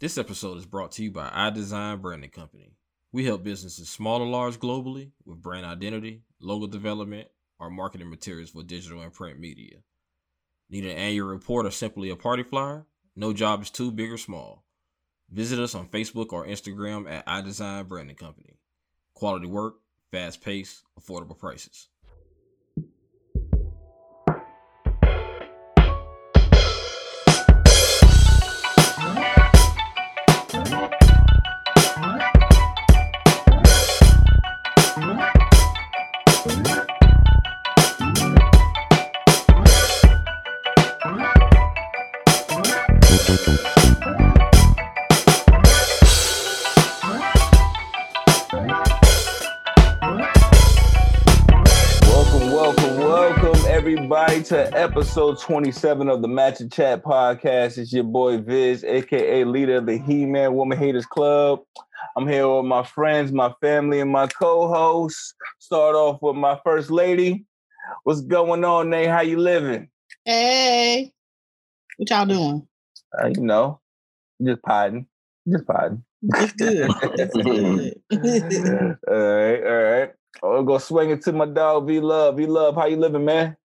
This episode is brought to you by iDesign Branding Company. We help businesses small or large globally with brand identity, logo development, or marketing materials for digital and print media. Need an annual report or simply a party flyer? No job is too big or small. Visit us on Facebook or Instagram at iDesign Branding Company. Quality work, fast pace, affordable prices. Episode 27 of the Match and Chat podcast. It's your boy Viz, aka leader of the He Man Woman Haters Club. I'm here with my friends, my family, and my co hosts. Start off with my first lady. What's going on, Nate? How you living? Hey, what y'all doing? Uh, you know, just potting, just potting. It's good. It's good. all right, all right. I'll go swing it to my dog, V Love. V Love, how you living, man?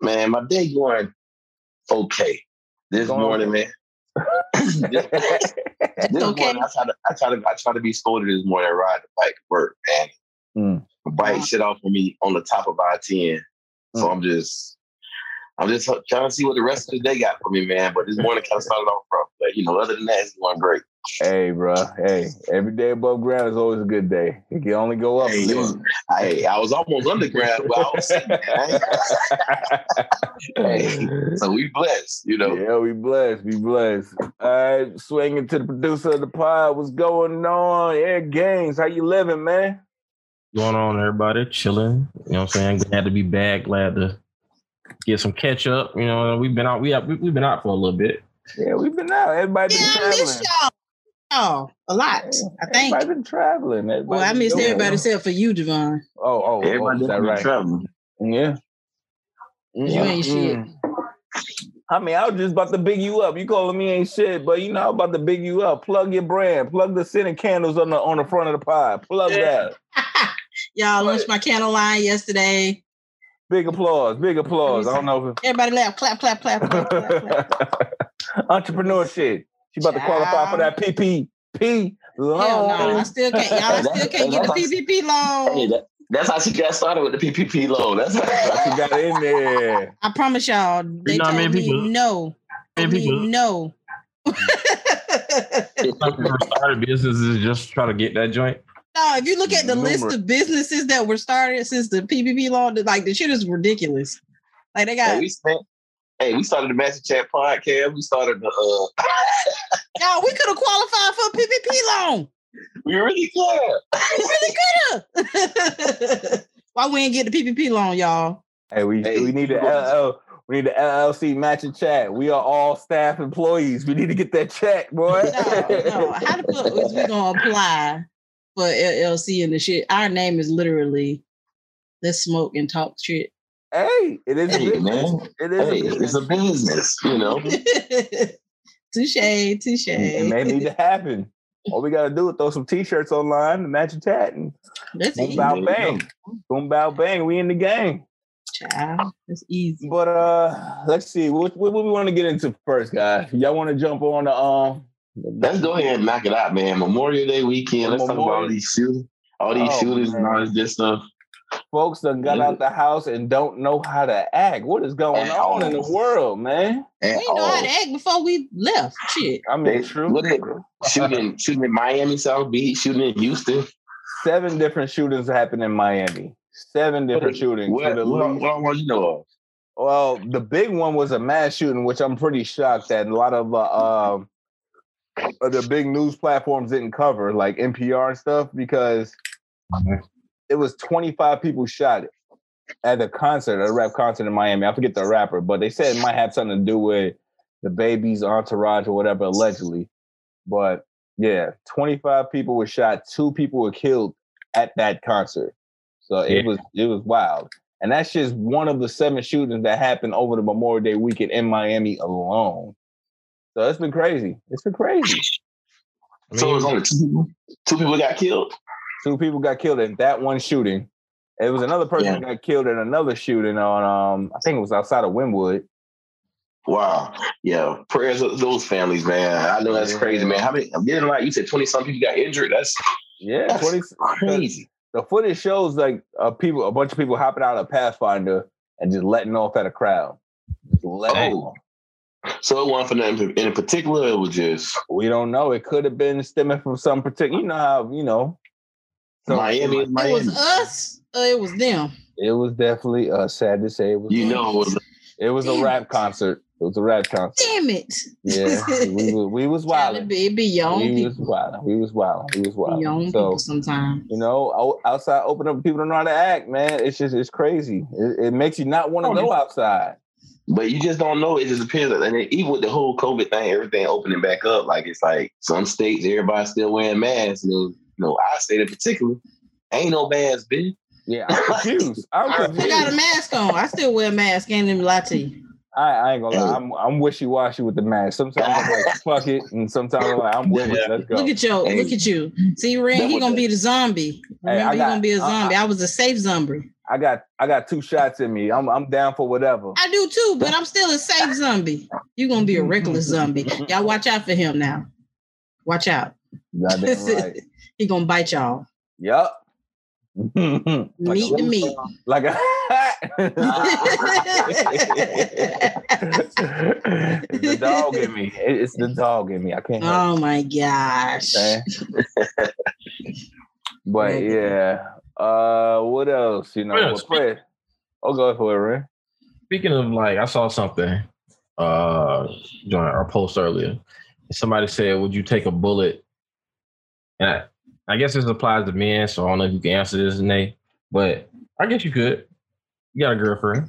Man, my day going okay. This Going morning, man. this this okay. morning, I try to, I try to, I try to be sporty this morning. Ride the bike to work, man. Mm. The bike Wow. sit off of me on the top of I ten, so Mm. I'm just, I'm just trying to see what the rest of the day got for me, man. But this morning kind of started off rough, but you know, other than that, it's going great. Hey, bro. Hey, every day above ground is always a good day. It can only go up. Hey, was- Hey, I was almost underground, but I was sitting. Hey, so we blessed, you know. yeah, we blessed. We blessed. All right, swinging to the producer of the pod. What's going on? Eric Gaines, how you living, man? going on, everybody? Chilling. You know what I'm saying? Glad to be back. Glad to get some catch up. You know, we've been out. We have, we- we've been out for a little bit. Yeah, we've been out. Everybody been Yeah, I traveling. miss y'all. Oh, a lot. I think. I've been traveling. Everybody Well, I missed doing everybody except for you, Javon. Oh, oh, oh, Everybody is that been right? traveling. Yeah. You ain't shit. Mm. I mean, I was just about to big you up. You calling me ain't shit, but you know, I'm about to big you up. Plug your brand. Plug the scented candles on the on the front of the pod. Plug Yeah. that. y'all launched my candle line yesterday. Big applause. Big applause. I don't know if Everybody laugh, clap, clap, clap, clap, clap, clap. entrepreneur shit. She about to qualify for that PPP Hell loan. no, I still can't. Y'all I still can't get the PPP Hey, loan. that, that's how she got started with the PPP loan. That's how She got in there. I promise y'all, they know how told many me people- no. Hey, Told me people, no. some people started businesses just try to get that joint. No, if you look at the list of businesses that were started since the PPP law, like the shit is ridiculous. Like they hey, got we spent. Hey, we started the Master Chat podcast. We started the. uh y'all. We could have qualified for a PPP loan. We really could. We really could have. Why we ain't get the PPP loan, y'all? Hey, we Hey, we need the LL. We need the LLC match and chat. We are all staff employees. We need to get that check, boy. No, no. How the fuck is we gonna apply for LLC and the shit? Our name is literally let's smoke and talk shit. Hey, it is a business. man. It is Hey, a business. it's a business, you know. touche, touche. It may need to happen. All we gotta do is throw some t-shirts online, and match and chat, and That's boom easy, bow bang, boom bow bang. We in the game. child. That's easy. But uh, let's see. What what, what we want to get into first, guys? Y'all want to jump on the um? Let's go ahead and knock it out, man. Memorial Day weekend. Let's talk about all these shootings, all these Oh, shootings and all this good stuff. Folks that got out the house and don't know how to act. What is going At on in the world, man? And We know how to act before we left. Shit. I mean, They- true. what it- shooting, shooting in Miami, South Beach, shooting in Houston. Seven different shootings happened in Miami. Seven different shootings. What, to the what, least. what, what you know of? Well, the big one was a mass shooting, which I'm pretty shocked that a lot of uh, um, of Uh, the big news platforms didn't cover, like NPR and stuff, because it was 25 people shot at a concert, a rap concert in Miami. I forget the rapper, but they said it might have something to do with the baby's entourage or whatever, allegedly. But yeah, 25 people were shot, two people were killed at that concert. So it was it was wild. And that's just one of the seven shootings that happened over the Memorial Day weekend in Miami alone. So it's been crazy. It's been crazy. So it was only two people. Two people got killed. Two people got killed in that one shooting. It was another person Yeah. got killed in another shooting on um I think it was outside of Wynwood. Wow. Yeah. Prayers of those families, man. I know that's Yeah. crazy, man. How many? Didn't like you said twenty some people got injured. That's Yeah, that's 20, crazy. the footage shows like uh, people, a bunch of people hopping out of Pathfinder and just letting off at a crowd. Just letting Oh. off. So it wasn't for nothing in particular. It was just We don't know. It could have been stemming from some particular. You know how you know. So Miami. is It Miami. was us or it was them. It was definitely uh, sad to say. It was. You know, it was it was a Damn. rap concert. It was a rap concert. Damn it. Yeah, we, was- we was Trying to wild. be, it be your own We was people. wild. We was wild. We was Be your own. So people sometimes. you know, outside open up, people don't know how to act, man. It's just it's crazy. It, it makes you not want to Oh, go outside. But you just don't know. It just appears, and then even with the whole COVID thing, everything opening back up, like it's like some states, everybody's still wearing masks. And then, you know, our state in particular, ain't no masks, bitch. Yeah, I'm confused. I'm I got a mask on. I still wear a mask. Ain't even lie to you. I, I ain't gonna lie. I'm I'm wishy washy with the mask. Sometimes I'm like fuck it, and sometimes I'm like I'm with it. Let's go. Look at you. Hey. Look at you. See, Ren, he gonna be the zombie. Remember, he got- gonna be a zombie. I was a safe zombie. I got I got two shots in me. I'm I'm down for whatever. I do too, but I'm still a safe zombie. You're gonna be a reckless zombie. Y'all watch out for him now. Watch out. Right. he gonna bite y'all. Yup. like Meat to meat. Like a it's the dog in me. It's the dog in me. I can't oh my gosh. But yeah. Uh what else? You know, Yeah, what pray? Oh go for it, Ray. speaking of like, I saw something uh during our post earlier. Somebody said, "Would you take a bullet?" And I, I guess this applies to men, so I don't know if you can answer this, Nate. But I guess you could. You got a girlfriend.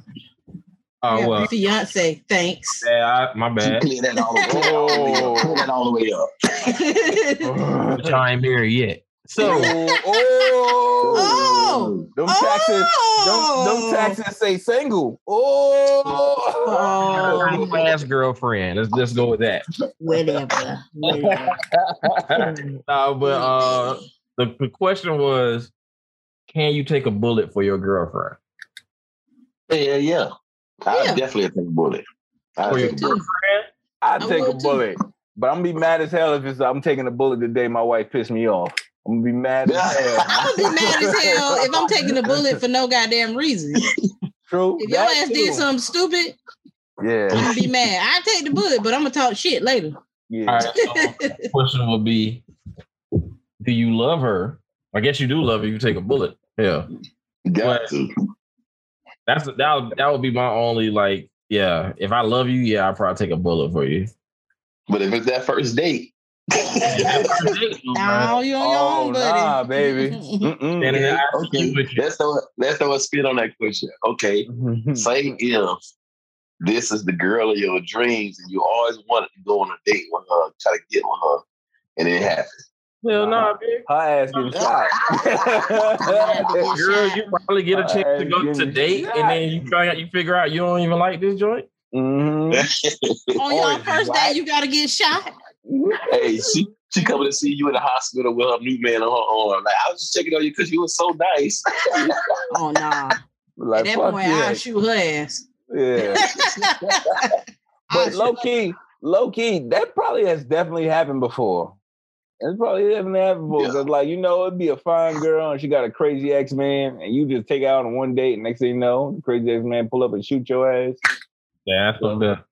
Oh Yeah, well, fiance, thanks. yeah, I, my bad. Clear that all the way up. Clear that all the way up. But y'all ain't married yet. So oh, Oh! them taxes, Oh! them, them taxes say single. Oh, Oh. last girlfriend. Let's let's go with that. Whatever. Whatever. Uh, but uh, the, the question was, can you take a bullet for your girlfriend? Yeah, yeah. I Yeah. definitely take a bullet. I For your take a bullet. girlfriend? I I take a would too. bullet, but I'm gonna be mad as hell if it's I'm taking a bullet the day my wife pissed me off. I'm gonna be mad as hell. I'm gonna be mad as hell if I'm taking a bullet for no goddamn reason. True. If your ass too. did something stupid, yeah, I'm Yeah, gonna be mad. I take the bullet, but I'm gonna talk shit later. yeah. All right. So question would be, do you love her? I guess you do love her. You take a bullet. Yeah. Got. That's that. Would, that would be my only like. Yeah. If I love you, yeah, I'll probably take a bullet for you. But if it's that first date, Now you on your Oh own, buddy. nah, baby. Okay, with you. let's throw let's throw a spin on that question. Okay, say if this is the girl of your dreams and you always wanted to go on a date with her, try to get with her, and it happens. Hell nah, bitch. Her ass getting shot. Girl, you probably get a chance to go to getting date, and then you find out you figure out you don't even like this joint. Mhm. On your first right? day, you gotta get shot. Hey, she she coming to see you in the hospital with her new man on her arm. Like I was just checking on you because you were so nice. Oh nah. Like At that fuck point, yeah. I'll shoot her ass. yeah. But low key, low key, that probably has definitely happened before. It's probably definitely happened before. Yeah. Cause like you know, it'd be a fine girl and she got a crazy ex man, and you just take out on one date, and next thing you know, the crazy ex man pull up and shoot your ass. Yeah, that's what the.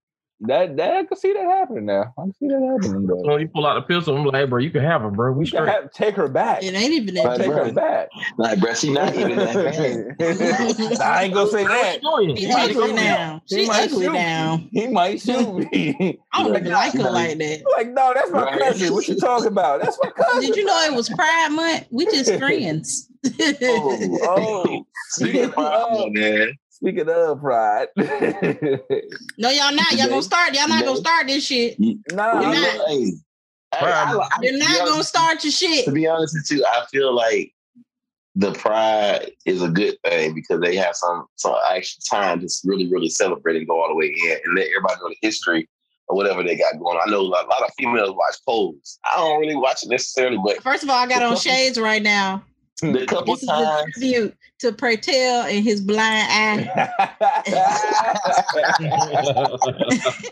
That that I can see that happening now. I can see that happening. Though. So you pull out the pistol. I'm like, bro, you can have her, bro. We You can straight. have, take her back. It ain't even that Right, Take deep. her back. like, bruh, she not even that bad. I ain't gonna say that. She He might ugly shoot now. He She might ugly shoot me. now. He might shoot me. I don't like, even like her like that. like, no, that's my Right. cousin. What you talking about? That's my cousin. Did you know it was Pride Month? We just friends. Oh, Oh, Speaking of problem, man. Speaking of uh, pride, no, y'all not. Y'all gonna start. Y'all not gonna start this shit. nah, You're not- know, hey, I- I- I- You're to not be gonna honest- start your shit. To be honest with you, I feel like the pride is a good thing because they have some some extra time to really really celebrate and go all the way in and let everybody know the history or whatever they got going. on. I know a lot, a lot of females watch Pose. I don't really watch it necessarily, but First of all, I got on shades right now. The hmm. couple This is a tribute to Pray Tell and his blind eye.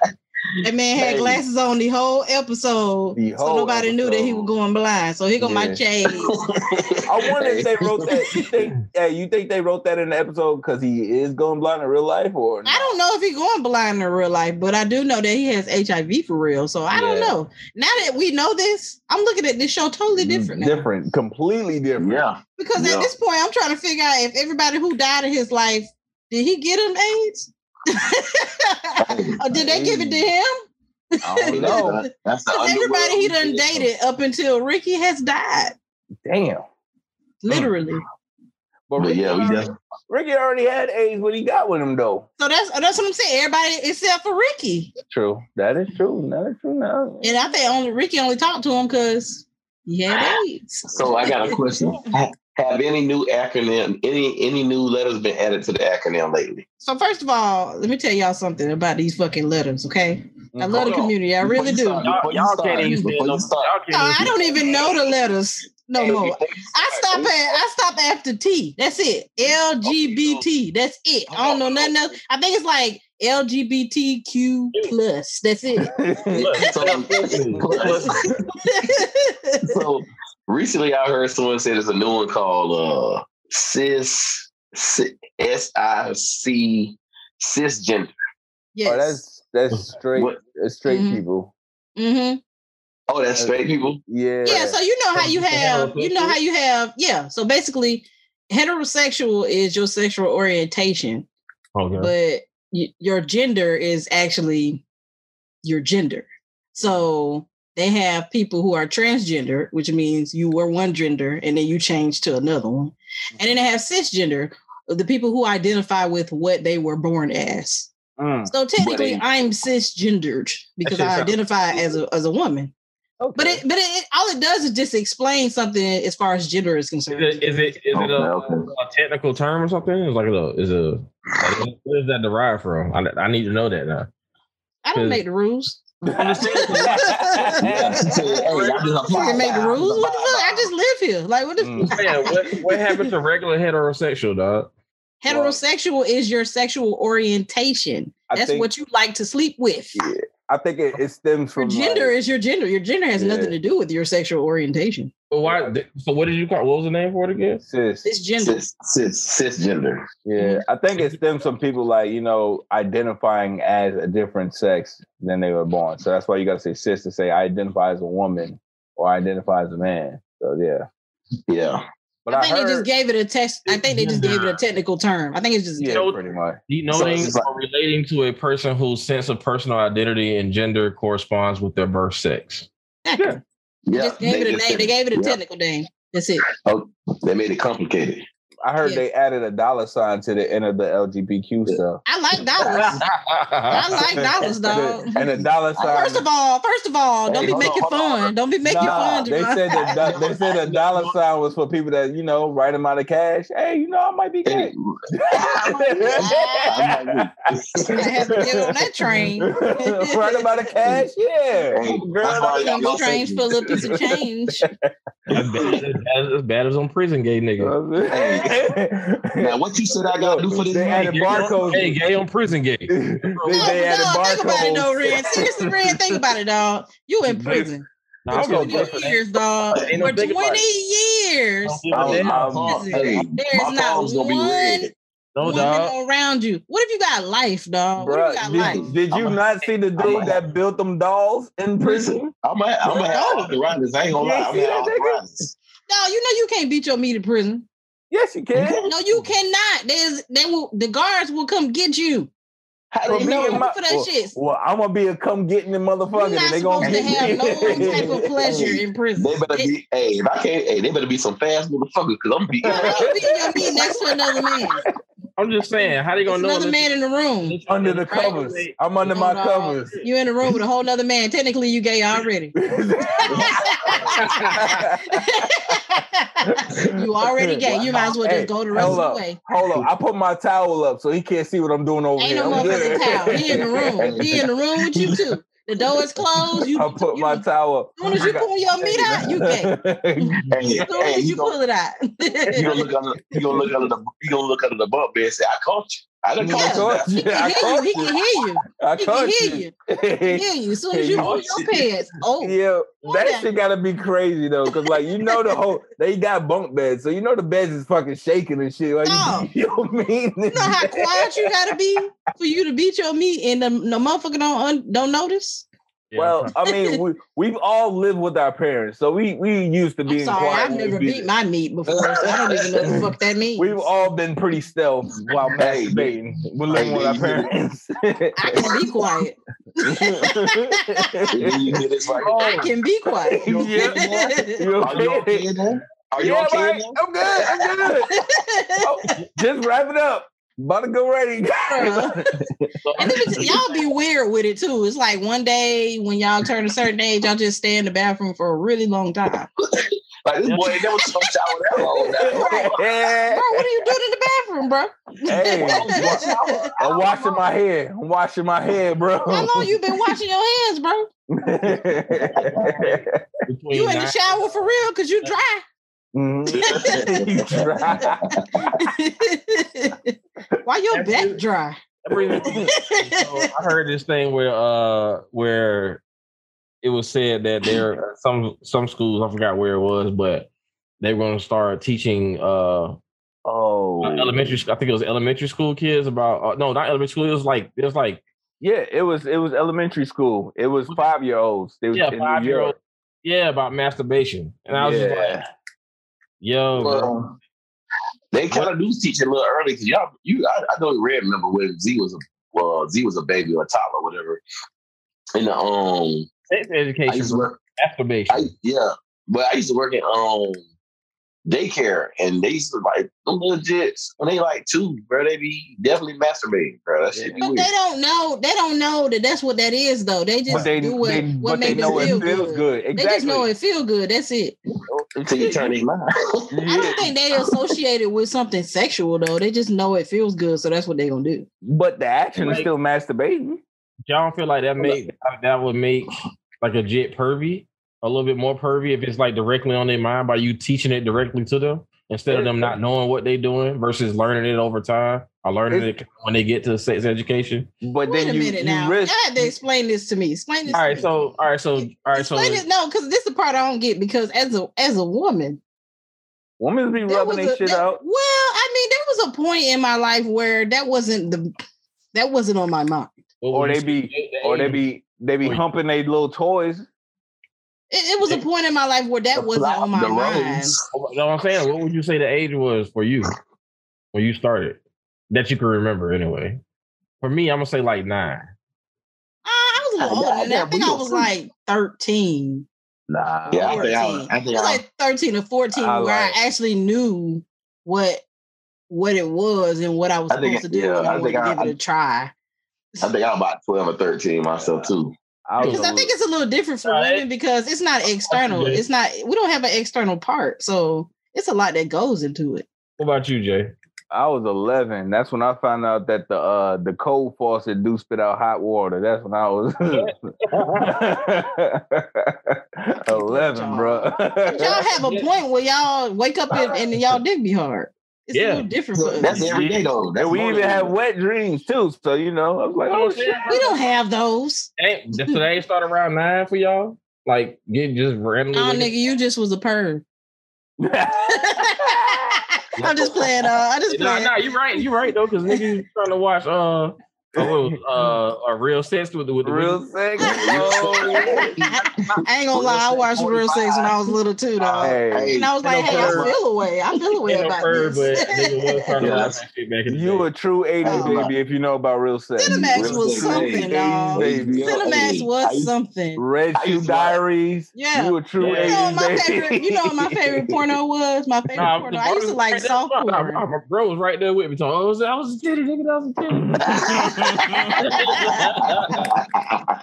That man had Hey. glasses on the whole episode, The so whole nobody knew that he was going blind. So here go my Yeah. shades. I wonder if they wrote that. You think? Hey, you think they wrote that in the episode because he is going blind in real life, or I don't know if he going blind in real life, but I do know that he has HIV for real. So I don't know. Now that we know this, I'm looking at this show totally mm, different now. Different, completely different. yeah. Because Yeah. at this point, I'm trying to figure out if everybody who died in his life did he get him AIDS, or oh, did they give it to him? I don't know. That's the everybody he done dated up until Ricky has died, Damn. Mm. literally. But But Ricky, yeah, we already, just Ricky already had AIDS when he got with him, though. So that's that's what I'm saying. Everybody except for Ricky, True. That is true. That is true. Now. and I think only Ricky only talked to him because he had AIDS. so I got a question. Ha- Have any new acronym, any any new letters been added to the acronym lately? So first of all, let me tell y'all something about these fucking letters, okay? I love the Hold on. community, I really do. start, No, before you y'all can't even no- you start. y'all can't I don't even know the letters no Hey, more. I stop at I stop after T. That's it. LGBT. That's it. I don't know nothing else. I think it's like LGBTQ plus. That's it. So, so recently, I heard someone say there's a new one called uh, cis S I C cisgender. yes. Oh, that's that's straight. What? That's straight Mhm. people. hmm Oh, that's straight people. Yeah. Yeah, so you know how you have, you know how you have, yeah. So basically, heterosexual is your sexual orientation, Okay. but y- your gender is actually your gender. So they have people who are transgender, which means you were one gender and then you change to another one. And then they have cisgender, the people who identify with what they were born as. Mm, So technically, they- I'm cisgendered because shit I sounds- identify as a as a woman. okay. But it, but it, it- all it does is just explain something as far as gender is Is concerned. it is it is it a, Okay, okay. a technical term or something? It's like a is a like, where is that derived from? I, I need to know that now. I don't make the rules. Yeah, she said, hey, I just I make the rules. What the fuck? I just live here. Like what the Mm. Man, what what happened to regular heterosexual dog? Heterosexual is your sexual orientation. That's think- what you like to sleep with. Yeah. I think it, it stems Your from gender like, is your gender. Your gender has Yeah. nothing to do with your sexual orientation. But why? So what did you call? What was the name for it again? cis. It's gender. Cis, cis, cisgender. Yeah, mm-hmm. I think it stems from people like you know identifying as a different sex than they were born. So that's why you got to say cis to say I identify as a woman or I identify as a man. So yeah, Yeah. But I I, think they just gave it a text. I think they just gave it a technical term. I think it's just yeah, know- pretty much. Denoting it's like- or relating to a person whose sense of personal identity and gender corresponds with their birth sex. Exactly. They Yeah. just gave it a name. They gave it a yeah. technical name. That's it. Oh, they made it complicated. I heard Yeah. they added a dollar sign to the end of the LGBTQ stuff. I like dollars. I like dollars, dog. and a dollar sign. First of all, first of all, don't Hey, be hold on, making on. fun. Don't be making Nah, fun. they Javon. said that do- they said a dollar sign was for people that you know right amount of cash. Hey, you know I might be Hey, gay. I have to get on that train. right amount of cash, yeah. Hey, Girl, that's why that- y'all Single gonna change say- full of piece of change. as, bad, as, as bad as on prison gay nigga. Now, what you said I gotta do for this They money? added barcodes. Hey, gay on prison gay. they, No, they added dog, think about it though, barcodes. Ren. Seriously, Ren, think about it, dog. You in prison Nah, I'm for gonna gonna 20 for years, dog. No For 20 fight. years. Don't give a damn. my palm- Listen, hey, There my not palms gonna be one red. No woman dog. around you. What if you got life, dog? What if you got Bruh, life? did, did you I'm a- not see the I'm dude a- that built them dolls in prison? I'm gonna I'm gonna have No. arthritis. I ain't gonna lie. Yeah, I'm see gonna have arthritis. No, you know you can't beat your meat in prison. Yes, you can. No, you cannot. There's they will the guards will come get you. How For they me know? my- for that well, shit. well, I'm gonna be a come getting the You're motherfucker. not and they gonna to get have me. no type of pleasure in prison. They better be. Hey, if I can't, hey, they better be some fast motherfuckers because I'm be. You ain't beating your meat next to another man. I'm just saying, how they There's gonna know another man in the room. this- under the this- covers. I'm under my dog. covers. You in the room with a whole other man. Technically, you gay already. you already gay. You might as well Hey, just go the rest of hold the up. way. Hold on, I put my towel up so he can't see what I'm doing over Ain't here. no I'm motherfucking towel. He in the room. He in the room with you too. The door is closed. You, I put you, my towel. As soon as you pull your meat out, you gay. Hey, As soon hey, as you you gonna, pull it out. you gonna look under you gonna look under the you gonna look under the bump bed and say, I caught you. I done Yeah. caught you. He. I can hear you. He can hear you. I He can hear you. you. He can hear you. As soon as you you- pull your pants. Oh, Yeah, that Yeah. shit gotta be crazy though, cause like you know the whole they got bunk beds, so you know the beds is fucking shaking and shit. Like No. you, know what I mean? you know how quiet you gotta be for you to beat your meat and the, the motherfucker don't un, don't notice. Yeah, Well, I mean, we we've all lived with our parents, so we we used to I'm sorry, quiet. I've never beat beat my meat before, so I don't even know what the fuck that means. We've all been pretty stealth while Hey, masturbating. We're living with our parents. I can be quiet. You hear this right I can be quiet. Oh, yeah, you Are you okay? okay? Are you yeah, okay right. I'm good. I'm good. Oh, just wrap it up. About to go ready. And then y'all be weird with it too. It's like one day when y'all turn a certain age, y'all just stay in the bathroom for a really long time. Like this boy ain't never took a shower that long now. yeah. Bro, what are you doing in the bathroom, bro? Hey, I'm washing my hair. I'm washing my hair, bro. How long you been washing your hands, bro? You in the shower for real? Cause you dry. Mhm. You dry. Why your back dry? that brings me so I heard this thing where uh where it was said that there some some schools I forgot where it was, but they were going to start teaching uh Oh, elementary. I think it was elementary school kids about uh, no, not elementary school. It was like it was like yeah. It was it was elementary school. It was five year olds. Yeah, five year old. Yeah, about masturbation, and I was just like, Yeah. Yo, bro. Well, they kind of do teach it a little early because y'all, you, I, I don't really remember when Z was a well, Z was a baby or a toddler, whatever. And the, um, sex I education, used to work. masturbation. I yeah, but I used to work in um daycare, and they used to like them little jits when they like two, bro. They be definitely masturbating, bro. That shit be But weird. they don't know. They don't know that that's what that is, though. They just But they, do what, they, what but they make them feel it feels good. good. They just know it feel good. That's it. Until you turn their mind. I don't think they associate it with something sexual though. They just know it feels good, so that's what they're gonna do. But the action is still masturbating. Y'all don't feel like that make that would make like a jit pervy a little bit more pervy if it's like directly on their mind by you teaching it directly to them instead of them not knowing what they're doing versus learning it over time or learning it when they get to sex education. But Wait then a you, minute you now. risk. I had to explain this to me. Explain this. All right, to me. so all right, so all right, so explain it. No, because this is the part I don't get. Because as a as a woman, Women be rubbing their shit there- out. Well, I mean, there was a point in my life where that wasn't the that wasn't on my mind. Or they be, or they be, they be humping their little toys. It, it was a point in my life where that The wasn't plot, on my the mind. roads. You know what I'm saying? What would you say the age was for you when you started that you can remember anyway? For me, I'm gonna say like nine. Uh, I was a little older I- than that. I I think I was like 13. Nah. Yeah, I think I was. I think It was like 13 or 14 I where like- I actually knew what what it was and what I was I think- supposed to do yeah, and I, I wanted think to I- give it a try. I think I'm about twelve or thirteen myself too. I was Because I think it's a little different for Uh, women because it's not external. Jay. It's not we don't have an external part. So it's a lot that goes into it. What about you, Jay? I was 11. That's when I found out that the uh the cold faucet do spit out hot water. That's when I was 11, bro. Y'all have a point where y'all wake up and, and y'all dick be hard. It's a Yeah. little different for That's every day though. That's and we even have wet dreams too. So you know, I was like, oh shit. We don't have those. Ain't, so they ain't start around nine for y'all? Like get just randomly. Oh, nigga, you just was a perv. I'm just playing. Uh, I just Nah, playing. nah, you right. You right though, because niggas trying to watch uh a little uh a real sex with the with the Real sex. Oh. I ain't gonna lie, I watched Real Sex when I was little too, though. Hey, and I was like, no hey, I perv. feel away. I feel away Ain't no about but this. nigga was Yeah, that shit back in the you day. a true 80s Oh. baby if you know about real sex. Cinemax Real was sex, something, dog. baby. Cinemax was something. Red I Shoe used to watch- Diaries. Yeah. You a true Yeah. You know what my baby. favorite? You know what my favorite porno was? My favorite Nah, porno. I used to like was right soft porn. My bro was right there with me. I was, I was a titty, nigga. That was a titty.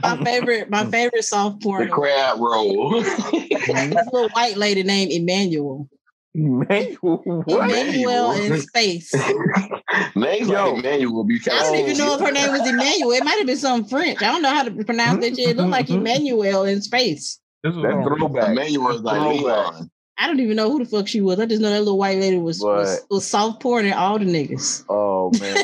My favorite, my favorite soft the crab roll. This little white lady named Emmanuelle. Emmanuelle, what? Emmanuelle in space. Names Yo. like Emmanuelle will be I don't even know if her name was Emmanuelle. It might have been some French. I don't know how to pronounce that shit. It looked like mm-hmm. Emmanuelle in space. This was That's throwback. Emmanuelle is like Throwback. Leon. I don't even know who the fuck she was. I just know that little white lady was was, But- was soft pouring at all the niggas. Oh man,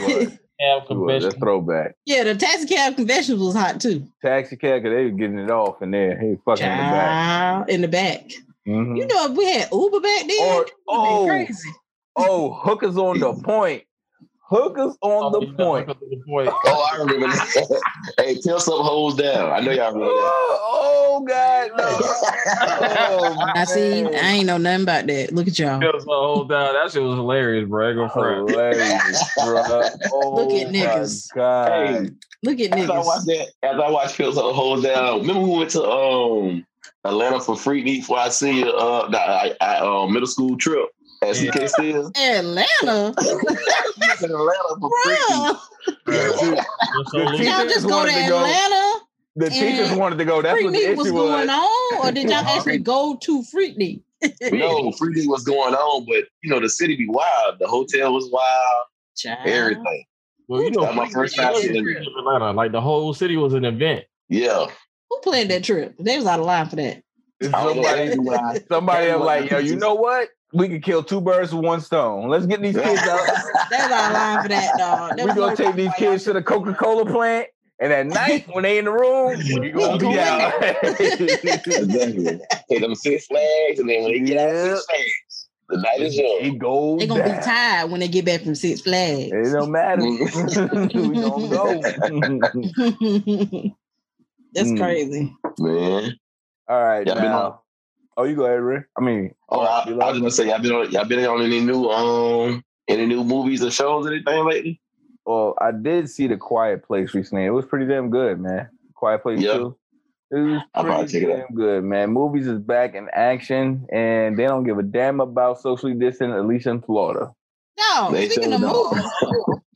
What? Cab What? convention. that's throwback. yeah, the Taxicab Confessions was hot too. Taxi cab, cause they were getting it off in there. He was fucking in the back. In the back. Mhm. You know, if we had Uber back then, Or- it would've been oh. crazy. Oh, hookers on the point. Hookers on the Oh, you know, point. hook up to the point. Oh, I remember that. hey, tell some hoes down. I know y'all remember that. Oh, oh God, no. Oh, I see. I ain't know nothing about that. Look at y'all. It was a whole down. That shit was hilarious, bro. I ain't gonna. Hilarious, bro. Oh, Look at my niggas. God. Hey, Look at after I watched niggas. that, after I watched Phil's hold down, remember we went to um Atlanta for Freaknik for I see you uh the I, I, uh, middle school trip at Yeah. CK Steel. Atlanta, We in Atlanta for Freaknik. Bruh. So, The Luke, teacher- Y'all just go to wanted to go- Atlanta. The teachers wanted to go. That's Freak what the Meet was going was. on, or did y'all actually go to Freaknik? No, Freaknik was going on, but you know the city be wild. The hotel was wild. Child. Everything. well, you know, my first time seeing. Atlanta, like the whole city was an event. Yeah. Who planned that trip? They was out of line for that. And I don't know. Somebody, somebody was like, yo, you know what? We can kill two birds with one stone. Let's get these kids out. They was out of line for that, dog. We're gonna no take these kids to the Coca-Cola plant. And at night, when they in the room, we gonna be out. exactly. Take them Six Flags, and then when they get out of Six Flags, the night is young. It goes They gonna down. be tired when they get back from Six Flags. It don't matter. we gonna go. That's Mm. crazy. Man. All right, Yeah, been now. On- Oh, you go ahead, Ray. I mean, Oh, I, you I love was gonna say y'all been on y'all been on any new um any new movies or shows or anything lately? Well, I did see the Quiet Place recently. It was pretty damn good, man. Quiet Place Yeah. too. It was pretty check it damn good, man. Movies is back in action, and they don't give a damn about socially distant, at least in Florida. No, They speaking sure of don't. movies,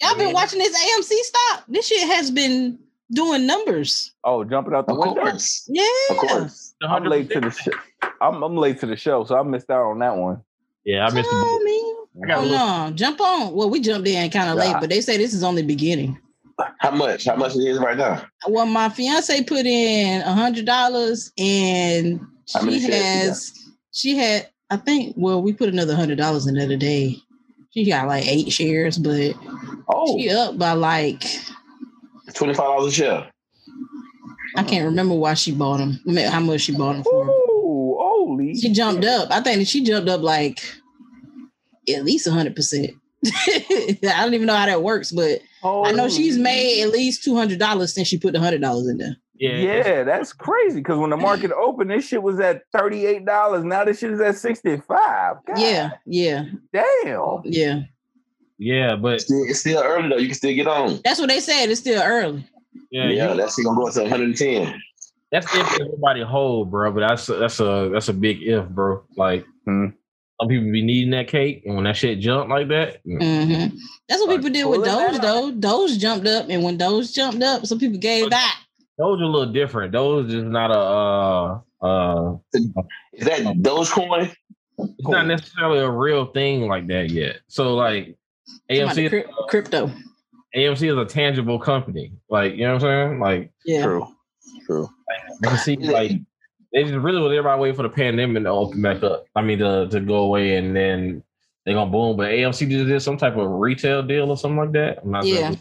y'all been watching this AMC stop. This shit has been doing numbers. Oh, jumping out the Of window. course. Yeah. Of course. I'm late to the show. I'm, I'm late to the show, so I missed out on that one. Yeah, I missed Tell the me. I got Oh little, no, jump on. Well, we jumped in kind of late, but they say this is only beginning. How much? How much it is right now? Well, my fiance put in a hundred dollars, and she has. She had, I think. Well, we put another hundred dollars in the other day. She got like eight shares, but Oh, she up by like $25 a share. I can't remember why she bought them. I mean, how much she bought them for. Ooh, holy! She jumped up. I think that she jumped up like at least hundred percent. I don't even know how that works, but I know she's made at least two hundred dollars since she put the hundred dollars in there. yeah, Yeah, that's crazy. Because when the market opened, this shit was at thirty eight dollars. Now this shit is at sixty five. Yeah, yeah, damn. yeah. Yeah, but Still, it's still early though. You can still get on. That's what they said. It's still early. yeah, Yeah, you- that shit gonna go up to 110. that's if everybody hold, bro. But that's a, that's a that's a big if, bro. Like Hmm. some people be needing that cake, and when that shit jump like that, mm, hmm That's what Like, people did with pulling Doge, though. Doge jumped up, and when Doge jumped up, some people gave back. those are a little different. Those is not a uh uh. Is that Dogecoin? It's not necessarily a real thing like that yet. So like Talking about the AMC, cryp- crypto. AMC is a tangible company. Like you know what I'm saying? Like Yeah. True. True. you see like they just really was everybody waiting for the pandemic to open back up. I mean to to go away and then they're gonna boom. But AMC just did some type of retail deal or something like that. I'm not Yeah. sure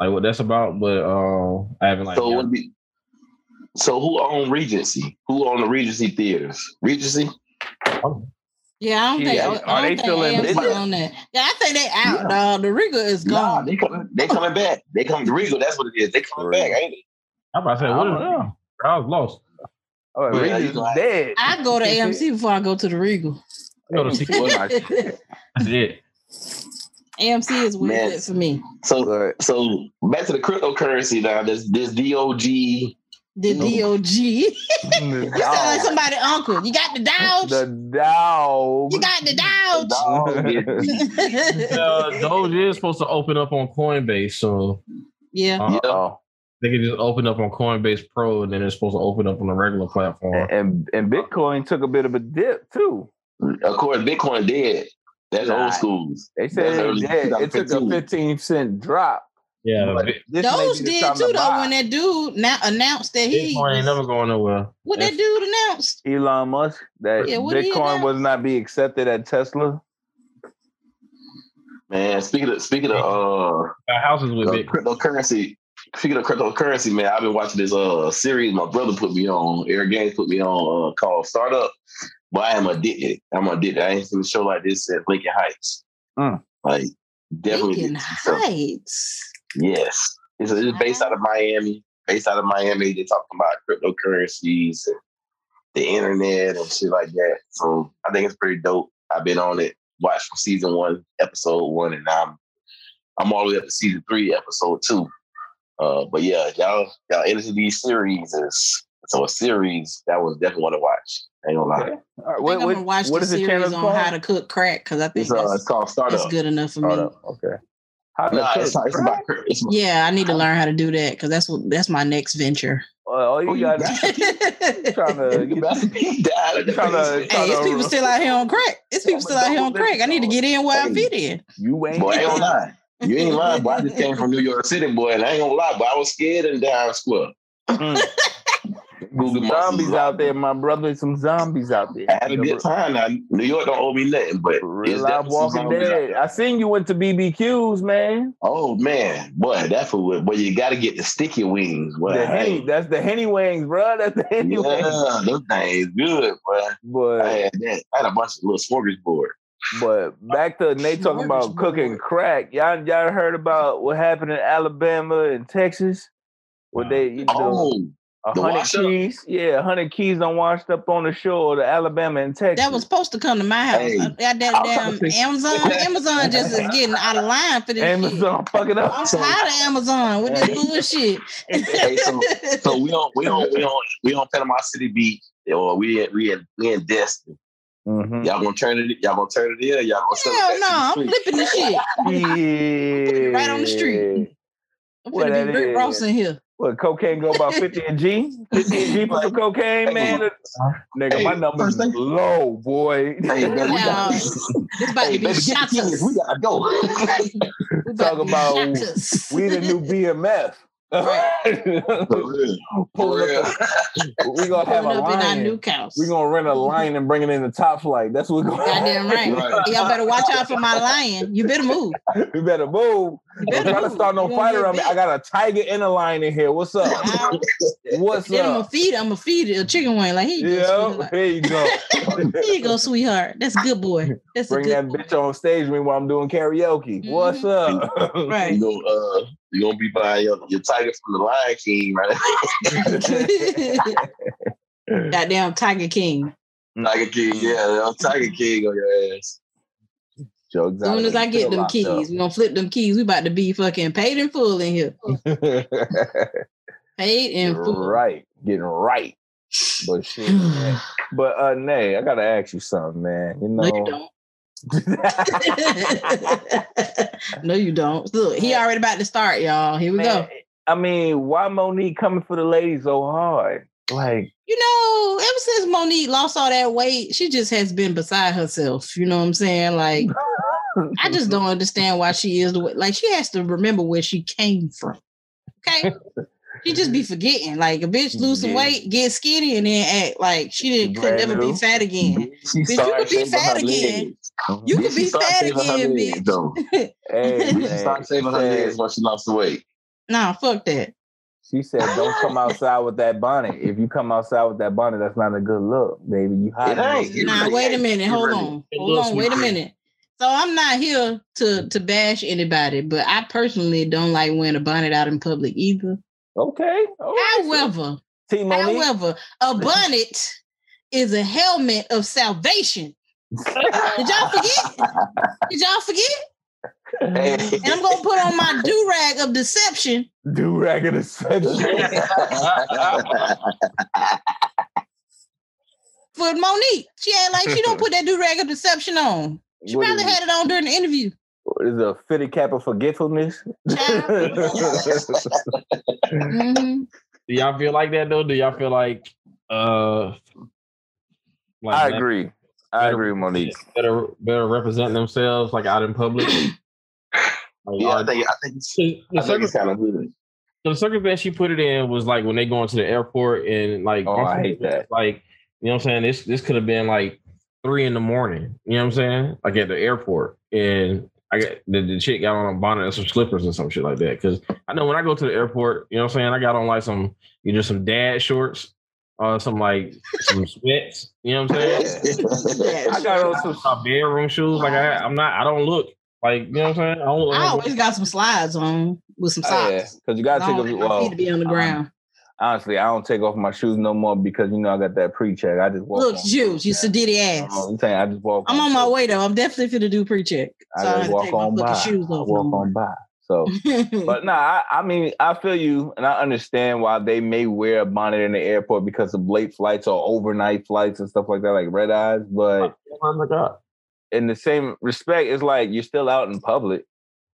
like what that's about, but uh, I haven't like So would be. So who own Regency? Who own the Regency theaters? Regency? Yeah, I don't think. Yeah, I are oh, they don't still in think AMC business? on that. Yeah, I think they out, Yeah. dog. The Regal is Nah, gone. they coming. They coming back. They coming to Regal. That's what it is. They coming back, ain't it? I'm about to say I what don't is. Uh-huh. I was lost. Oh, Yeah, uh, Regis you dead. I go to AMC before I go to the Regal. I go to see Well, not shit. that's it. AMC is where Man. it's for me. So so back to the cryptocurrency now. This this DOG. The DOG. you the sound like somebody uncle. You got the Dodge. The dog. you got the Dodge. Dog, Uh, Doge is supposed to open up on Coinbase, so yeah. uh, Oh, They can just open up on Coinbase Pro, and then it's supposed to open up on a regular platform. And and Bitcoin took a bit of a dip too. Of course, Bitcoin did. That's Nah. old schools. They said it, it took a 15 cent drop. Yeah, But Bit- this may Those did time to too though buy. when that dude now announced that he Bitcoin ain't never going nowhere. what that dude announced. Elon Musk that Yeah, what did he Bitcoin announce? was not be accepted at Tesla. Man, speaking of speaking of uh, Got houses with uh, Bitcoin. cryptocurrency, speaking of cryptocurrency, man, I've been watching this uh series my brother put me on, Eric Gaines put me on, uh, called Startup. But I am addicted. I'm addicted. I ain't seen a show like this at Lincoln Heights. Mm. Like definitely. Lincoln addicted. So, Heights. Yes, it's, it's based out of Miami. Based out of Miami, they're talking about cryptocurrencies and the internet and shit like that. So I think it's pretty dope. I've been on it, watched from season one, episode one, and now I'm I'm all the way up to season three, episode two. Uh, but yeah, y'all y'all into these series is so a series that was definitely one to watch. Ain't gonna lie. Okay. All right, I think what, I'm gonna watch what the is the series channel on called? how to cook crack because I think It's uh, that's, it's called that's good enough for me. Okay. How to Nah, cook it's, not, it's about it's, Yeah, I need to learn how to do that because that's what that's my next venture. Uh, all you Oh, you got got is trying to You about to be died in the Hey, it's Tryna- people still out here on crack. It's people still out here on crack. I need to get in where I Hey. fit in. you ain't Boy, ain't gonna. You ain't lying, boy. I just came from New York City, boy, and I ain't gonna lie, but I was scared and down square. Mm. Google zombies live. out there, my brother. Some zombies out there. I had a good time. Now, New York don't owe me nothing, but Real life Walking Dead. I seen you went to BBQs, man. Oh man, boy, that fool. Boy, you got to get the sticky wings. Boy, the henny, Hey, that's the henny wings, bro. That's the henny wings. yeah, those things good, boy. I had that. I had a bunch of little smorgasbord. but back to Nate talking about cooking crack. Y'all y'all heard about what happened in Alabama and Texas? Where they mm. you know, Oh, a the hundred wash up? keys, yeah, a hundred keys on washed up on the shore of Alabama and Texas. That was supposed to come to my house. Hey, I got that damn think- Amazon. Amazon just is getting out of line for this shit. Amazon fucking up. I'm tired of Amazon with this bullshit. Hey, so- so we on we on we on we on Panama City Beach, or we in we in we in Destin. Mhm. Y'all gonna turn it? Y'all gonna turn it in? Y'all gonna sell it Hell no, I'm the street? flipping the shit. Yeah. Right on the street. I'm What finna that be Rick is? Ross in here. What cocaine go about 50 a G? 50 a G for some cocaine, man. Nigga, my number's thing- low, boy. Hey, baby, we got It's about Hey, to be baby, get the keys. shotters. We gotta go. We about Talk about shotters. we the new BMF. For real. For real. we gonna have a Pulling up in our new house. We gonna rent a lion and bring it in the top flight. That's what we're gonna Goddamn right. Right. Y'all better watch out for my lion. You better move. We better move. You Don't better try to move. start no You gonna fighter get on me. I got a tiger and a lion in here. What's up? Ow. What's Then I'm gonna up? feed. I'm gonna feed it a chicken wing. Like here you go, Yeah, sweetheart. here you go. Here you go, sweetheart. That's a good boy. That's a Bring good that boy. bitch on stage with me while I'm doing karaoke. What's up? Right. You gonna uh you gonna be buying your, your tiger from the Lion King, right? Goddamn Tiger King. Tiger King, yeah, Tiger King on your ass. Joe As soon as I get them keys, we gonna flip them keys. We about to be fucking paid in full in here. Paid in full. right, getting right. But shit, man. but uh, Nay, I gotta ask you something, man. You know, No, you don't. no, you don't. Look, he already about to start, y'all. Here we Man, go. I mean, why Mo'Nique coming for the ladies so hard? Like, You know, ever since Mo'Nique lost all that weight, she just has been beside herself. You know what I'm saying? Like, I just don't understand why she is the way. Like, she has to remember where she came from. Okay. She just be forgetting. Like a bitch lose some Yeah. weight, get skinny, and then act like she didn't could never be fat again. She you could be fat again. Legs. You Bitch, could be started fat shaving her again, legs, bitch. though. hey, Bitch, she man, started shaving her she legs said- she lost the weight. Nah, fuck that. She said, "Don't ah! come outside with that bonnet. If you come outside with that bonnet, that's not a good look, baby. You hide. It ain't. It Nah, wait a minute. Hold on. Hold looks on. Wait a minute. So I'm not here to to bash anybody, but I personally don't like wearing a bonnet out in public either. Okay. okay. However, Team Mo'Nique. however, a bonnet is a helmet of salvation. Did y'all forget? Did y'all forget? Hey. And I'm gonna put on my do rag of deception Do rag of deception. for Mo'Nique. She act like she don't put that do rag of deception on. She What probably had it on during the interview. What is a fitted cap of forgetfulness? Mhm. Do y'all feel like that though? Do y'all feel like uh like I black agree. I agree, with Mo'Nique. better better represent themselves like out in public? Like, Yeah, I think I think it's, the, I think it's kind of good. the circumstance she put it in was like when they go into the airport and like Oh, I hate that. like you know what I'm saying this this could have been like three in the morning you know what I'm saying like at the airport and I got the, the chick got on a bonnet and some slippers and some shit like that because I know when I go to the airport you know what I'm saying I got on like some you know some dad shorts uh some like some sweats you know what I'm saying I got on some. my bedroom shoes like I I'm not I don't look like you know what I'm saying I don't look I like always got some slides on with some Oh, yeah, because you gotta take don't a want well. feet to be on the um, ground. Honestly, I don't take off my shoes no more because you know I got that pre-check. I just walk. Look, on shoes, you Yeah. sedity You ass. know I'm saying I just walk. I'm on my way though. I'm definitely finna do pre-check. I So I, just have to walk take my on fucking by. shoes I off. walk no on by. So, but nah, I, I mean, I feel you, and I understand why they may wear a bonnet in the airport because of late flights or overnight flights and stuff like that, like red eyes. But oh my god in the same respect, it's like you're still out in public.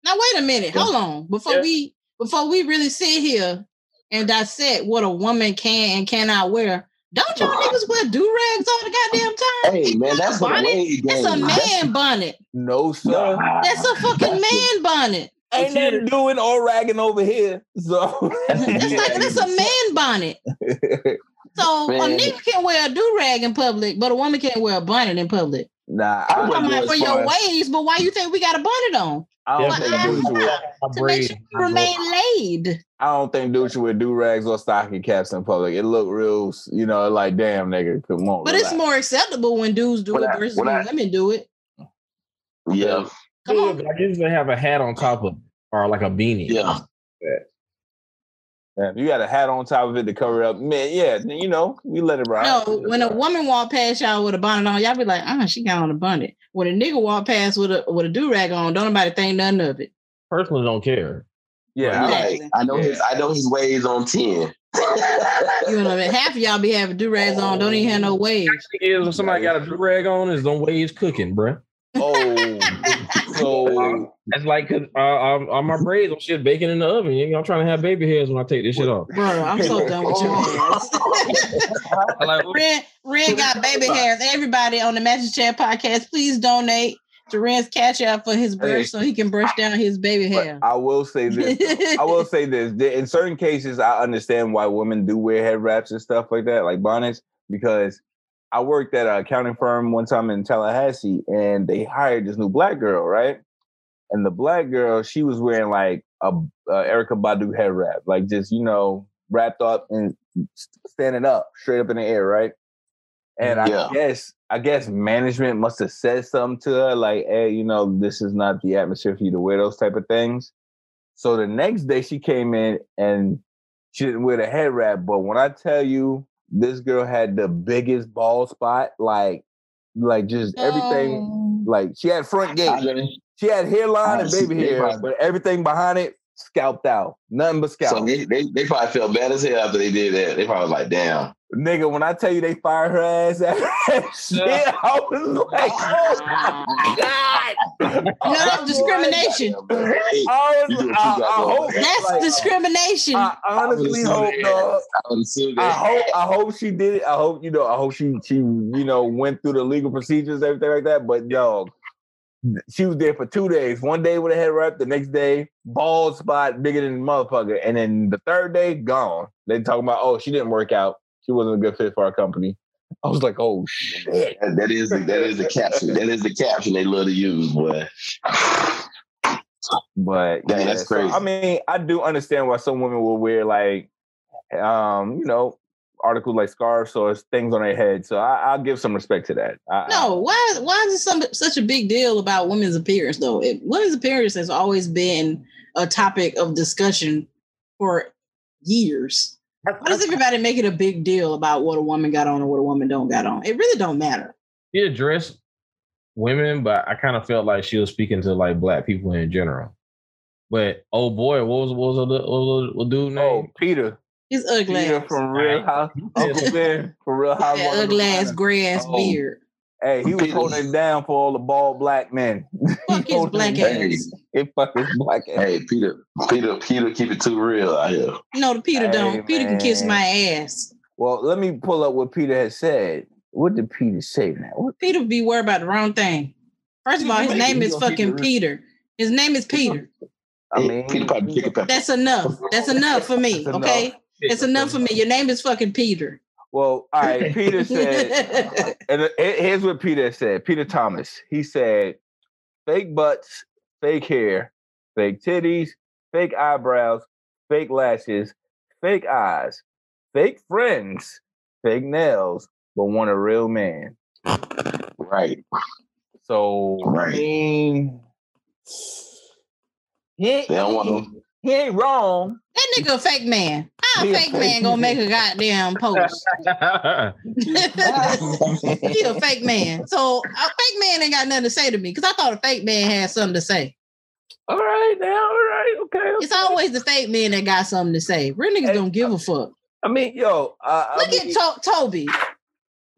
Now wait a minute. Hold on. Before Yeah. we before we really sit here and dissect what a woman can and cannot wear, don't y'all niggas wear do rags all the goddamn time? Hey man, that's the bonnet. It's a man bonnet. No, sir. That's a fucking man bonnet. Ain't nothing doing or ragging over here. So It's like that's a man bonnet. So a nigga can wear a do rag in public, but a woman can't wear a bonnet in public. nah, I I, wouldn't Come go on as for your far as- but why you think we got a bonnet on? I don't Yeah, think I- dudes wear, To make braid sure you remain laid. I don't think dudes should wear do rags or stocking caps in public. It look real, you know, like damn nigga, come on. But it's more acceptable when dudes do When it I- versus when when I- women do it. Yeah, Come on. I usually have a hat on top of or like a beanie. yeah. Yeah, you got a hat on top of it to cover it up. Man, yeah, you know, we let it ride. No, when a woman walk past y'all with a bonnet on, y'all be like, ah, she got on a bonnet. When a nigga walk past with a with a do rag on, don't nobody think nothing of it. Personally, don't care. yeah, I- Exactly. Like, I know his I know his waves on ten. You know, what I mean? half of y'all be having do rags on, don't even have no waves. Is when somebody got a do rag on, is them waves cooking, bruh. Oh, so That's like 'cause, uh, I'm, on my braids, I'm shit baking in the oven. You know, I'm trying to have baby hairs when I take this shit off. Bro, I'm so done with your ass. Like, Ren, Ren got baby hairs. Everybody on the Magic Chat podcast, please donate to Ren's catch up for his brush Hey. so he can brush down his baby but hair. I will say this. I will say this. In certain cases, I understand why women do wear head wraps and stuff like that, like bonnets, because I worked at an accounting firm one time in Tallahassee, and they hired this new black girl, right? And the black girl, she was wearing like a, a Erykah Badu head wrap, like just you know wrapped up and standing up, straight up in the air, right? And Yeah. I guess I guess management must have said something to her, like, "Hey, you know, this is not the atmosphere for you to wear those type of things." So the next day she came in and she didn't wear the head wrap, but when I tell you this girl had the biggest ball spot, like, like just everything, Oh. like she had front gate, she had hairline and baby they hair, probably- but everything behind it scalped out, nothing but scalp. So they, they they probably felt bad as hell after they did that. They probably was like, damn. Nigga, when I tell you they fired her ass after that shit, I was like, oh my god. You know, that's discrimination. I, was, do a I, two-guy I hope That's like, discrimination. I honestly hope, dog. I I hope I hope she did it. I hope you know. I hope she she you know went through the legal procedures, everything like that. But dog, she was there for two days. One day with a head wrap, the next day bald spot bigger than the motherfucker, and then the third day gone. They talking about oh she didn't work out. She wasn't a good fit for our company. I was like oh shit. That- that is the, that is the caption. That is the caption they love to use, boy. But Dang, yeah, that's so, crazy. I mean, I do understand why some women will wear like, um, you know, articles like scarves or things on their head. So I, I'll give some respect to that. I, no, why why is it some, such a big deal about women's appearance though? It, women's appearance has always been a topic of discussion for years. Why does everybody make it a big deal about what a woman got on or what a woman don't got on? It really don't matter. she addressed women, but I kind of felt like she was speaking to like black people in general. But oh boy, what was what was the what was the dude oh. Peter, He's ugly Peter from Real House, Uncle Ben from Real House. that ugly ass gray ass Oh. beard. Hey, he was holding it down for all the bald black men. Fuck his holding black it down. ass. He fuck his black ass. Hey, Peter, Peter, Peter, keep it too real out here. No, the Peter Hey, don't. Peter can kiss my ass. Well, let me pull up what Peter has said. What did Peter say now? What? Peter be worried about the wrong thing. First of all, his name is fucking. Peter. His name is Peter. I mean, Peter Piper, chicken pepper. That's enough. That's enough for me. That's enough. Okay, it's enough for me. Your name is fucking Peter. Well, all right. Peter said, and uh, here's what Peter said. Peter Thomas. He said, fake butts, fake hair, fake titties, fake eyebrows, fake lashes, fake eyes, fake friends, fake nails, but want a real man. Right. So I Right. mean, he ain't, They don't want them. he ain't wrong. That nigga a fake man. How a fake man gonna make a goddamn post? he a fake man. So a fake man ain't got nothing to say to me because I thought a fake man had something to say. all right, now, all right, okay. It's always the fake man that got something to say. Real niggas Hey, don't give a fuck. I mean, yo, uh, I Look mean, at to- Toby.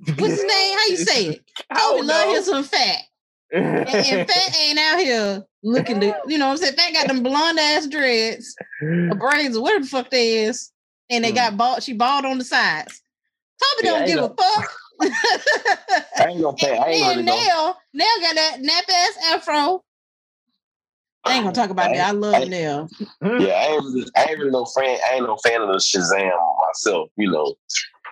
What's his name? How you say it? I Toby love him some fat. And, and fat ain't out here looking to, you know what I'm saying? Fat got them blonde ass dreads, or braids, or whatever the fuck they is. And they Hmm. got bald, she bald on the sides. Toby Yeah, don't I give a know. fuck. I ain't gonna pay. I ain't and really gonna. Nell, Nell got that nap ass afro. I ain't gonna talk about I that. I love I- Nell. Yeah, I ain't really, I ain't really no fan. I ain't no fan of the Shazam myself. You know,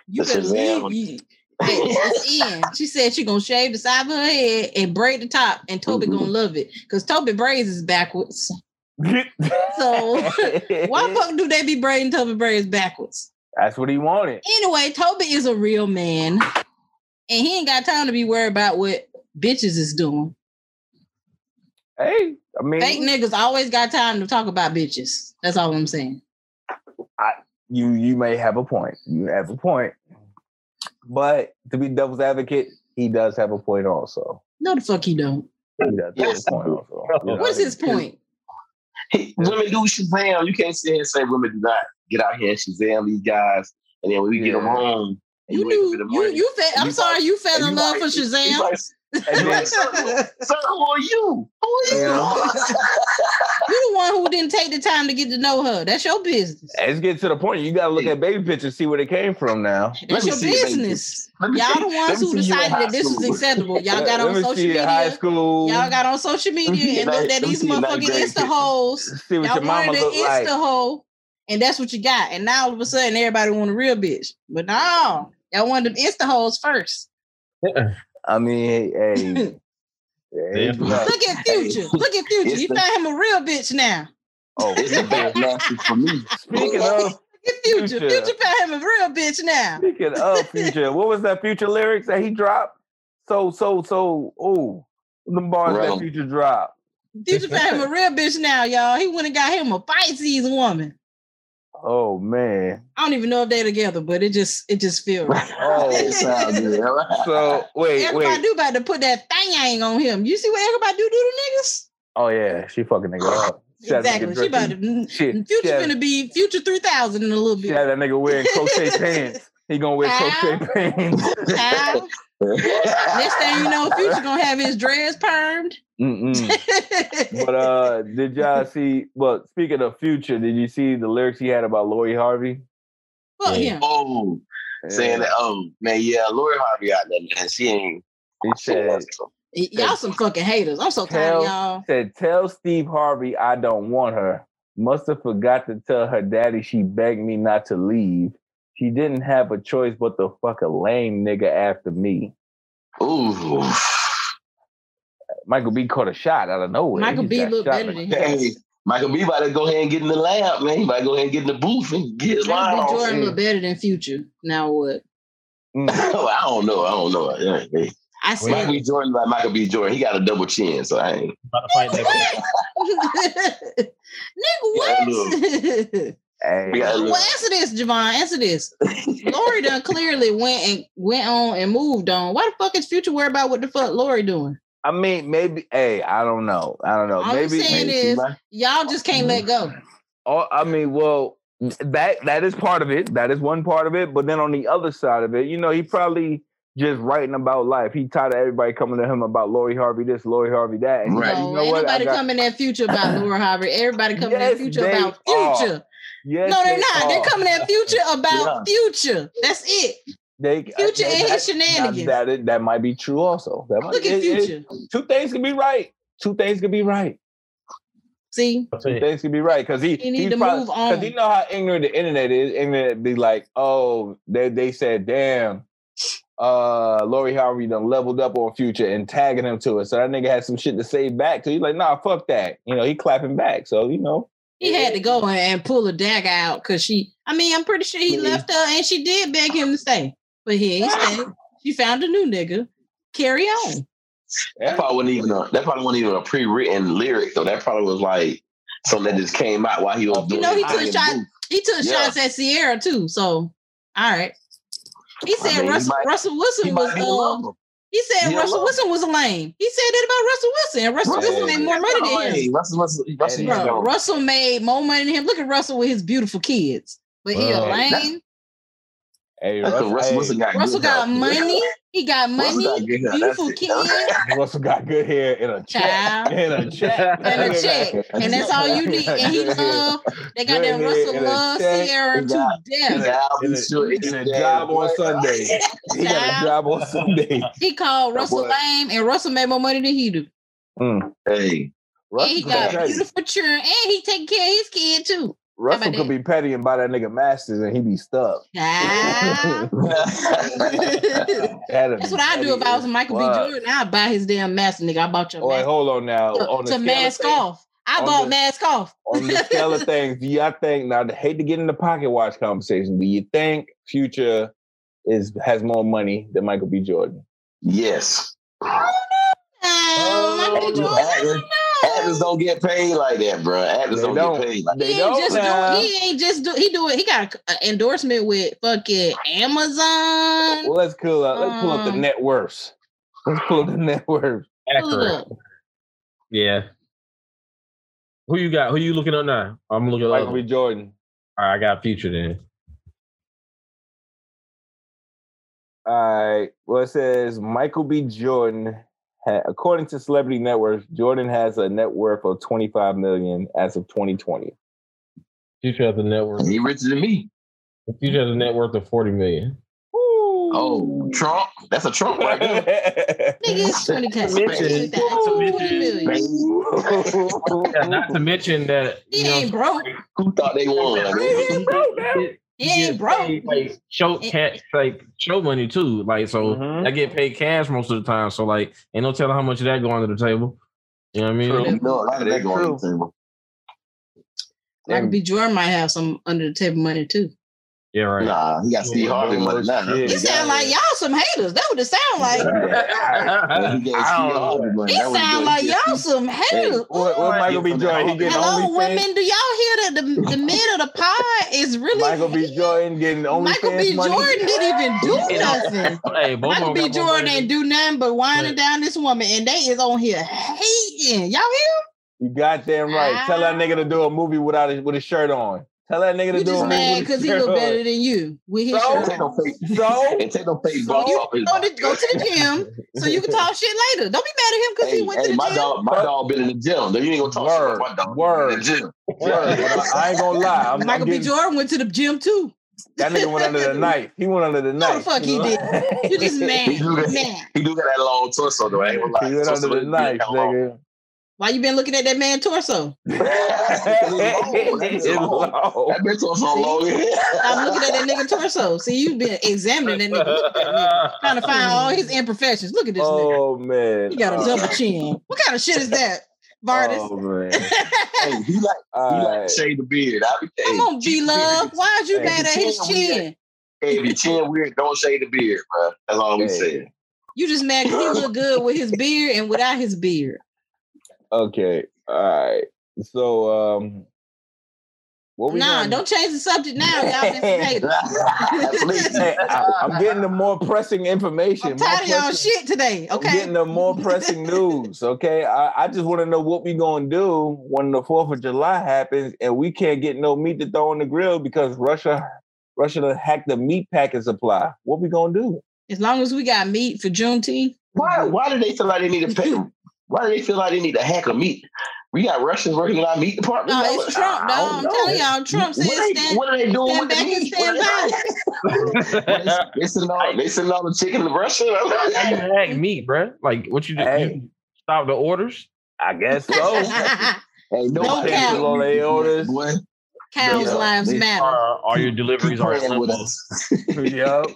You the Shazam. You, it's in. She said she gonna shave the side of her head and braid the top, and Toby Mhm. gonna love it because Toby braids is backwards. So why fuck do they be braiding Toby braids backwards? That's what he wanted. Anyway, Toby is a real man, and he ain't got time to be worried about what bitches is doing. Hey, I mean, Fake niggas always got time to talk about bitches. That's all I'm saying. I, you you may have a point. You have a point. But to be devil's advocate, he does have a point also. No, the fuck he don't. He does Yes. have a point also. you know? What is his point? Hey, women do Shazam. You can't sit here and say women do not get out here and Shazam these guys, and then when we get them home, and You wake up the you morning, you fell. I'm you sorry, like- you fell in love like- for Shazam. Like, And you then- like, sir, sir, who are you? Who are you? You the one who didn't take the time to get to know her. That's your business. Let's get to the point. You gotta look at baby pictures, see where they came from now. That's your see it, baby. business. Y'all see- the ones who see you in decided that this was acceptable. Y'all got on social see you in high media. school. Y'all got on social media and Let looked at these motherfucking Insta holes. hoes. see what Y'all your mama look Insta like. hoe, and that's what you got. And now all of a sudden, everybody want a real bitch. But no, y'all wanted them Insta holes first. I mean, hey, hey, Yeah. Look at Future. Look at Future. It's You the- found him a real bitch now. oh, It's a bad nasty for me. speaking of Future. Future. Future found him a real bitch now. speaking of future, what was that future lyrics that he dropped? So so so. Oh, the bars Right. that future dropped. Future found him a real bitch now, y'all. He went and got him a Pisces woman. Oh man. I don't even know if they're together, but it just it just feels right. Oh. it sounds good. So wait Everybody wait. do about to put that thing on him. You see what everybody do do to niggas? Oh yeah, she fucking nigga up. She Exactly. She about to mm, Shit, mm, Future she gonna be Future three thousand in a little bit. had that nigga wearing crochet pants. He gonna wear How? crochet pants. How? Next thing you know, Future gonna have his dreads permed. But uh, did y'all see? Well, speaking of future, did you see the lyrics he had about Lori Harvey? Fuck Yeah. him. oh, saying that, oh, man, yeah, Lori Harvey out there, and she ain't. He she said, Y- Y'all some fucking haters. I'm so tired y'all. said, tell Steve Harvey I don't want her. Must have forgot to tell her daddy she begged me not to leave. She didn't have a choice but to fuck a lame nigga after me. Ooh. Michael B caught a shot out of nowhere. Michael He B got look better than him. Hey, Michael B about to go ahead and get in the lab, man. He might go ahead and get in the booth and get his line Michael B. on. Jordan look better than Future. Now what? Mm. I don't know. I don't know. Yeah, hey. I Michael said B. Jordan like Michael B. Jordan. He got a double chin, so I ain't. About to fight that Nigga, what? Hey, We got a well, answer this, Javon. Answer this. Lori done clearly went and went on and moved on. Why the fuck is Future worried about what the fuck Lori doing? I mean, maybe. Hey, I don't know. I don't know. All I'm maybe. saying Maybe is- might- Y'all just can't let go. Oh, I mean, well, that that is part of it. That is one part of it. But then on the other side of it, you know, he probably just writing about life. He tired of everybody coming to him about Lori Harvey this, Lori Harvey that. And he's Right. like, No, you know ain't what? Nobody got- coming at future about Lori Harvey. Everybody coming Yes, at future they about are. Future. Yes, no, they're they not. They're coming at future about future. That's it. They, Future and his shenanigans. That, that, that might be true also. That might, Look at it- it- future. two things can be right. Two things can be right. See, Two you. things can be right because he You need he's to probably- move 'cause on. you know how ignorant the internet is. Internet be like, oh, they they said, damn, uh, Lori Harvey done leveled up on Future and tagging him to it. So that nigga had some shit to say back So He's like, nah, fuck that. You know, he clapping back. So you know, he had to go and, pull a dagger out because she. I mean, I'm pretty sure he left her and she did beg him to stay, but he ain't stay. She found a new nigga. Carry on. That probably wasn't even a that probably wasn't even a pre-written lyric though. That probably was like something that just came out while he was doing. You know, he took shots. He took Yeah. shots at Ciara too. So, all right. He I said mean, he Russell, might- Russell Wilson was. Uh, alone. He said He Russell alone. Wilson was lame. He said that about Russell Wilson. And Russell Russell Wilson made more money than him. Russell, Russell, Russell, Bro, Bro, Russell. Russell made more money than him. Look at Russell with his beautiful kids. But he a Well, lame. hey, Russell, Russell hey, Wilson got Russell good got money. He got money. got good. Beautiful That's it. kids. Russell got good hair in a check. Child. In a check. And a check. And that's all you need. And he love. They got that Russell head and a love. Ciara He to got- death. a, Yeah, I'll a- sure a job on. Sunday. He got a job on Sunday. He called Russell lame, and Russell made more money than he do. Mm. Hey, and he got could beautiful children, and he take care of his kid too. Russell could be petty and buy that nigga masters and he be stuck. Child. That's That's what I do if I was Michael B. Jordan. I'd buy his damn mask, nigga. I bought your Wait, mask hold on now. to, on to mask things- off. I on bought the- mask off. On the scale of things, do y'all think now? I hate to get in the pocket watch conversation. Do you think Future is has more money than Michael B. Jordan? yes. Um, Michael B. Jordan, I don't know. Actors don't get paid like that, bro. Actors don't, don't. get paid like They He ain't don't just now. do. He ain't just do. He do it. He got an endorsement with fucking Amazon. Well, let's pull up. Let's pull up the Um, net worths. Let's pull up the net worth. Accurate. Yeah. Who you got? Who you looking at now? I'm looking at Michael B. Jordan. All right, I got future then. All right. Well, it says Michael B. Jordan. Ha- According to Celebrity Net Worth, Jordan has a net worth of 25 million as of 2020. Future has a net worth. He richer than me. Future has a net worth of 40 million. Oh, Trump. That's a Trump right there. nigga, it's twenty k. Mention- Yeah, not to mention that He you know, ain't broke. Who thought they won? He ain't broke. Like show cat like show money too. Like so Mhm. I get paid cash most of the time. So like ain't no telling how much of that go under the table. You know what I mean? True. You know, a lot of that That's going true. the table. Michael B. Jordan might have some under the table money too. Yeah, right. Nah, he got Steve Harvey money now. Bullshit. He sound like y'all some haters. That's what it sound like. Yeah, he gave Steve I don't Harvey money. He That was sound good. like y'all some haters. What, what Michael B. Jordan? He getting Hello, OnlyFans? women. Do y'all hear that the, the men of the pod is really Michael B. hating? Jordan getting only Michael OnlyFans B. money? Jordan didn't even do nothing. hey, both Michael of B. them got more Jordan money ain't do nothing but winding Right. down this woman, and they is on here hating. Y'all hear You goddamn right. Tell that ah. nigga to do a movie without his, with his shirt on. Tell that nigga hear? to You do a just mad because he look better than you with his So? shirt on. So? and take no fake So you off go to, go to the gym so you can talk shit later. Don't be mad at him because Hey, he went hey, to the my gym. dog, my dog been in the gym. You ain't gonna talk shit about my dog. word. In the gym. Word, I, I ain't gonna lie. I'm, Michael I'm B. getting, Jordan went to the gym too. that nigga went under the knife. He went under the knife. No, the knife. fuck he know? You just mad, He do that. mad. He do got that long torso though. I ain't gonna lie. He went Torso under the knife, nigga. Why you been looking at that man torso? That bitch torso long. I'm looking at that nigga torso. See, you've been examining that nigga, Look at that nigga. trying to find all his imperfections. Look at this nigga. Oh man. He got a double chin. What kind of shit is that, Vardis? Oh man. Hey, he like he like right. shave the beard. I be Come hey, on, B Love. Why is you Hey, mad at his chin? Hey, if your chin weird, don't shave the beard, bro. That's all we Hey. say. You just mad because he look good with his beard and without his beard. Okay. All right. So um what we Nah, gonna- don't change the subject now. Y'all been. Please. Hey, I, am getting the more pressing information. I'm tired of y'all shit today. Okay. I'm getting the more pressing news. Okay, I, I just want to know what we gonna do when the Fourth of July happens and we can't get no meat to throw on the grill because Russia, Russia done hacked the meat packing supply. What we gonna do? As long as we got meat for Juneteenth. Why? Why do they feel like they need to pay? Why do they feel like they need to hack a meat? We got Russians working in our meat department. No, it's Trump, I dog. don't I'm know. telling y'all, Trump said What, they, stand, what are they doing stand with back the and meat? stand What by. are they, they sending all they sending all the chicken to Russia. How you hack meat, bro? Like what you do? Hey. You stop the orders? I guess so. Hey, no Don't pay count. for on their orders. Boy, Cows' lives matter. Are all your deliveries are playing with simple? us. yep.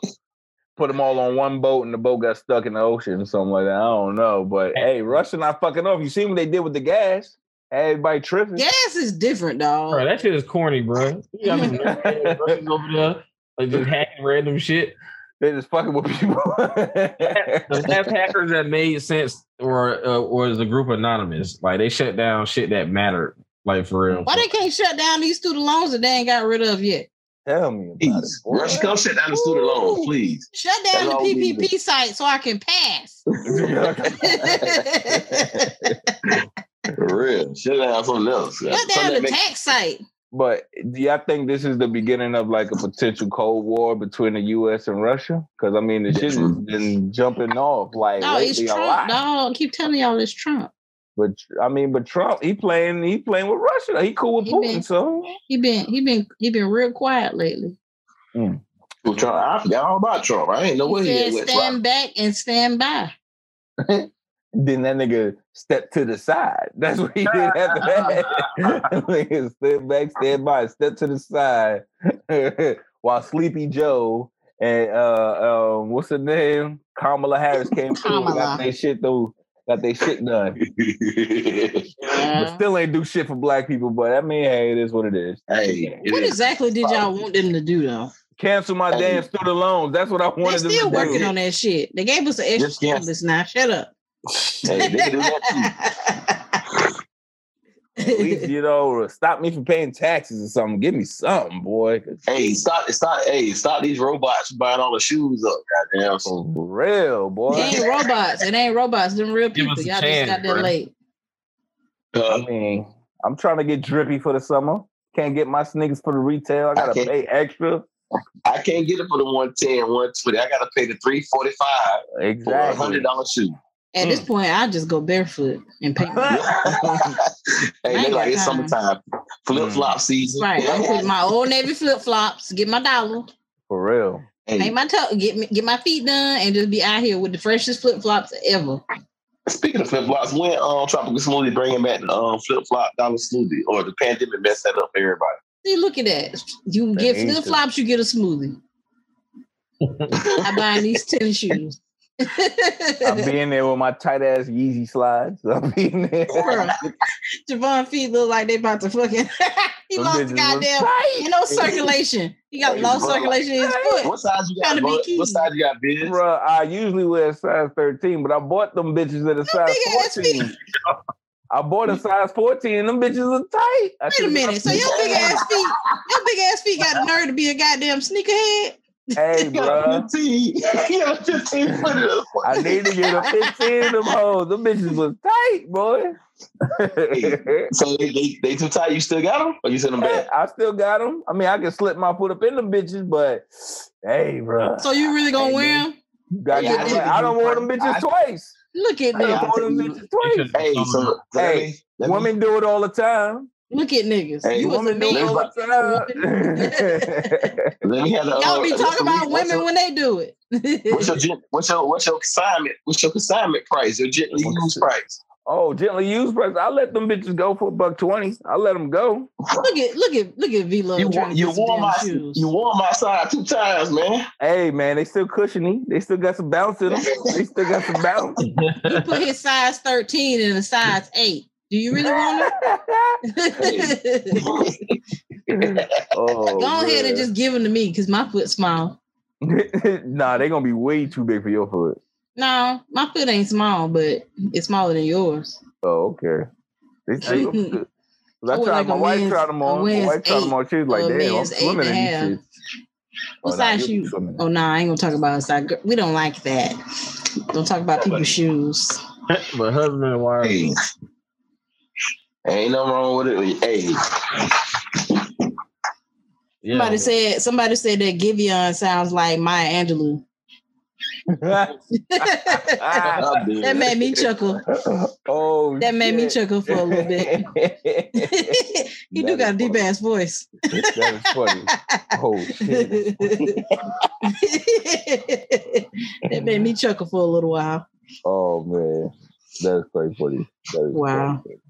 Put them all on one boat and the boat got stuck in the ocean or something like that. I don't know. But hey, Russia not fucking off. You see what they did with the gas? Everybody tripping. Gas is different, dog. Bro, that shit is corny, bro. You got some Russians over there like just hacking random shit. They just fucking with people. The last hackers that made sense were uh, was a group anonymous. Like they shut down shit that mattered. Like for real. Why they can't shut down these student loans that they ain't got rid of yet? Tell me about it. Please, boy. Russia, come shut down the student loan, please. Shut down That's the all we need PPP site so I can pass. For real. Shut down something else. Shut Something down that the make- tax site. But do y'all think this is the beginning of like a potential Cold War between the U.S. and Russia? Because I mean, the shit has been jumping off like No, it's lately a Trump, lot. dog. I keep telling y'all it's Trump. But I mean, but Trump, he playing, he playing with Russia. He cool with He Putin, been- so He been he been he been real quiet lately. Well, Trump, I forgot all about Trump. I ain't know where he he said at with stand back and stand by. then that nigga stepped to the side. That's what he did after that. nigga step back, stand by, step to the side, while Sleepy Joe and uh, um, what's her name, Kamala Harris came through, and got their shit through, got their shit done. But Uh, still ain't do shit for black people. But I mean, hey, it is what it is. hey, it what is- exactly did y'all want them to do though? Cancel my Hey. damn student loans. That's what I wanted. They're wanted them still working do. on that shit. They gave us an extra stimulus now. Shut up. hey, they can do that At least you know, stop me from paying taxes or something. Give me something, boy. Hey, stop, stop, hey, stop these robots buying all the shoes up. Goddamn. For real, boy. It ain't robots. It ain't robots. Them real Give people. us a Y'all chance, just got there bruh. late. I Uh, mean, I'm trying to get drippy for the summer. Can't get my sneakers for the retail. I gotta can't- pay extra. I can't get it for the 110, 120. I gotta pay the 345 for a hundred dollar shoe. At this point, I just go barefoot and paint. my- hey, they like got it's summertime. Flip flop season. Right. I'm putting my old navy flip flops, get my dollar, For real. Hey, paint my toe, get me get my feet done, and just be out here with the freshest flip flops ever. speaking of flip flops, when um tropical smoothie bringing back the um flip flop dollar smoothie or the pandemic messed that up for everybody. See, look at that. You They get flip flops, you get a smoothie. I'm buying these tennis shoes. I'll be in there with my tight ass Yeezy slides. I'll be in there. Bruh. Javon feet look like they about to fucking. he Them lost bitches was goddamn. tight. You know circulation. He got Hey, lost bro. circulation in his foot. What size you got? to bro? What size you got, Biz? Bruh, I usually wear a size 13, but I bought them bitches at a size 14. I bought a size 14 and them bitches are tight. I Wait a should've minute. So your big ass feet, your big ass feet got the nerve to be a goddamn sneakerhead. Hey, You got bruh. 15. You 15 I need to get a 15 of them hoes. Them bitches was tight, boy. So they, they, they too tight. You still got them, or you send them back? I still got them. I mean, I can slip my foot up in them bitches, but hey, bro. So you really gonna Hey, wear man. them? Goddamn Yeah, I right. I don't you- want them bitches I- twice. Look at I Hey, don't I them. want them bitches twice. Hey, so, so let Hey, me, let me- Women do it all the time. Look at niggas. Hey, you was a Women do it man. all the time. let me have the. Y'all uh, be what's talking about what's women your- when they do it. What's your gen- what's your what's your consignment? What's your consignment price? Your gently used price? oh, gently used price. I let them bitches go for a buck twenty. I let them go. look at look at look at V Love You trying you wore my shoes. you wore my side two times, man. Hey man, they still cushiony. They still got some bounce in them. They still got some bounce. He put his size 13 in a size 8. Do you really want it? oh, Go ahead and just give them to me because my foot's small. nah, they're gonna be way too big for your foot. No, my foot ain't small, but it's smaller than yours. Oh, okay. They say I I tried like my wife tried them on. My wife tried them on. She was like, or "Damn, I'm men's swimming in these half. shits." What Oh, size you'll be shoe? swimming in Oh, no, nah, I ain't gonna talk about size. We don't like that. Don't talk about people's shoes. but husband and wife. Hey, ain't no wrong with it. Hey, Yeah. Somebody said somebody said that Giveon sounds like Maya Angelou. that made me chuckle. oh, That made me chuckle for a little bit. he do got a is deep funny. ass voice. That is funny. Oh shit. that made me chuckle for a little while. Oh man, that's quite funny. That is Wow. quite funny.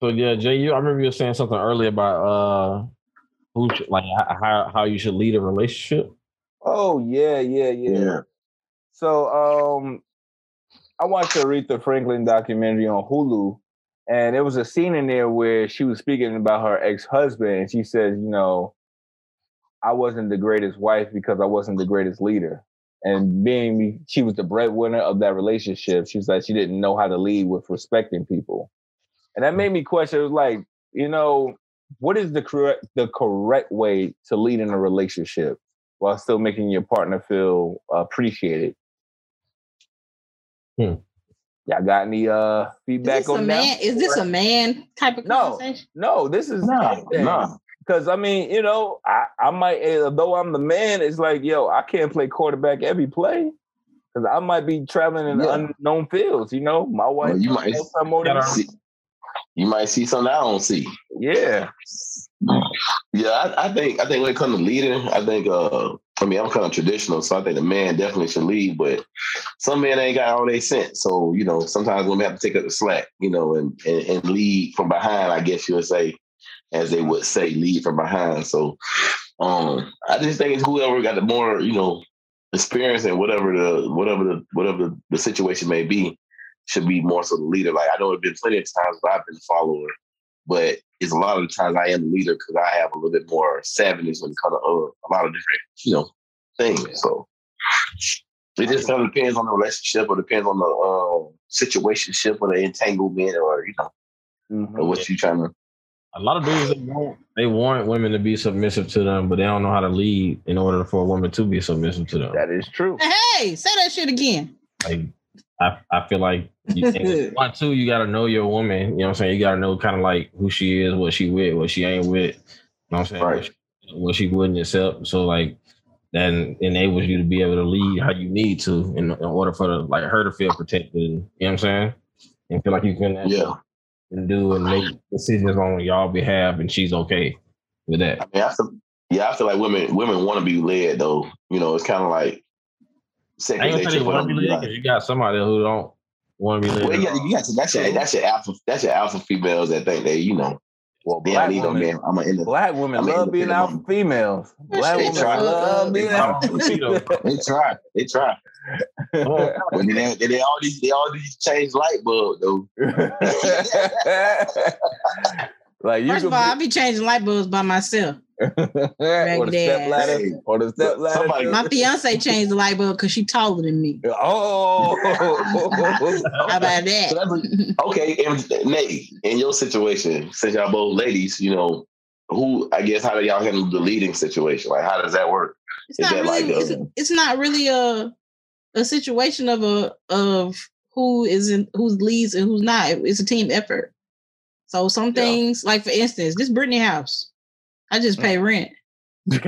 So yeah, Jay, you I remember you were saying something earlier about uh who should, like how how you should lead a relationship. Oh yeah, yeah, yeah. Yeah. So um I watched the Aretha Franklin documentary on Hulu, and there was a scene in there where she was speaking about her ex-husband, and she says, you know, I wasn't the greatest wife because I wasn't the greatest leader. And being she was the breadwinner of that relationship, she was like she didn't know how to lead with respecting people. And that made me question, it was like, you know, what is the correct the correct way to lead in a relationship while still making your partner feel appreciated? Hmm. Y'all got any uh Is feedback this a on man? that? Is this a man type of No. conversation? No, this is No, no. Because I mean, you know, I, I might, eh, though I'm the man, it's like, yo, I can't play quarterback every play because I might be traveling in Yeah. unknown fields. You know, my wife, you might might- some more than. See, you might see something I don't see. Yeah, Yeah, I, I think I think when it comes to leading, I think uh I mean I'm kind of traditional, so I think the man definitely should lead, but some men ain't got all they sense. So, you know, sometimes women have to take up the slack, you know, and, and, and lead from behind, I guess you would say, as they would say, lead from behind. So um I just think it's whoever got the more, you know, experience and whatever the whatever the whatever the, the situation may be should be more so the leader. Like I know it's been plenty of times where I've been the follower, but it's a lot of the times I am the leader because I have a little bit more savviness when it comes to uh, a lot of different, you know, things. So it just kind of depends on the relationship or depends on the uh, situationship or the entanglement or you know Mhm. or what you're trying to. A lot of dudes they want they want women to be submissive to them, but they don't know how to lead in order for a woman to be submissive to them. that is true. Hey, say that shit again. Like I, I feel like you, and one two, you gotta know your woman. You know what I'm saying? You gotta know kind of like who she is, what she with, what she ain't with. You know what I'm saying? Right. What, she, what she wouldn't accept. So like that enables you to be able to lead how you need to in, in order for the, like her to feel protected. You know what I'm saying? And feel like you can Yeah, and do and make decisions on y'all behalf, and she's okay with that. I mean, I feel, yeah, I feel like women women want to be led though. You know, it's kind of like I second ain't gonna say nature they want to to be be led because you got somebody who don't want to be led. Well, yeah, you got to, that's your that's your alpha that's your alpha females that think they you know Well, they black don't need no women, man. I'm in the black women I mean, love being alpha women. females. Black They women try. love being They alpha try. females. they try they try. But they, they, they all these they all these change light bulb though. like you First of all, I be changing light bulbs by myself. Be, or the step ladder, Hey, or the step ladder. somebody- My fiance changed the light bulb because she taller than me. Oh, How about that? that's okay, and Nate, in your situation, since y'all both ladies, you know, who I guess how do y'all handle the leading situation? Like how does that work? It's Is not that really. like, it's, um, it's not really a a situation of a of who is in who's leads and who's not. It's a team effort. So some Yeah. things, like for instance, this Brittany house, I just pay mm. rent. this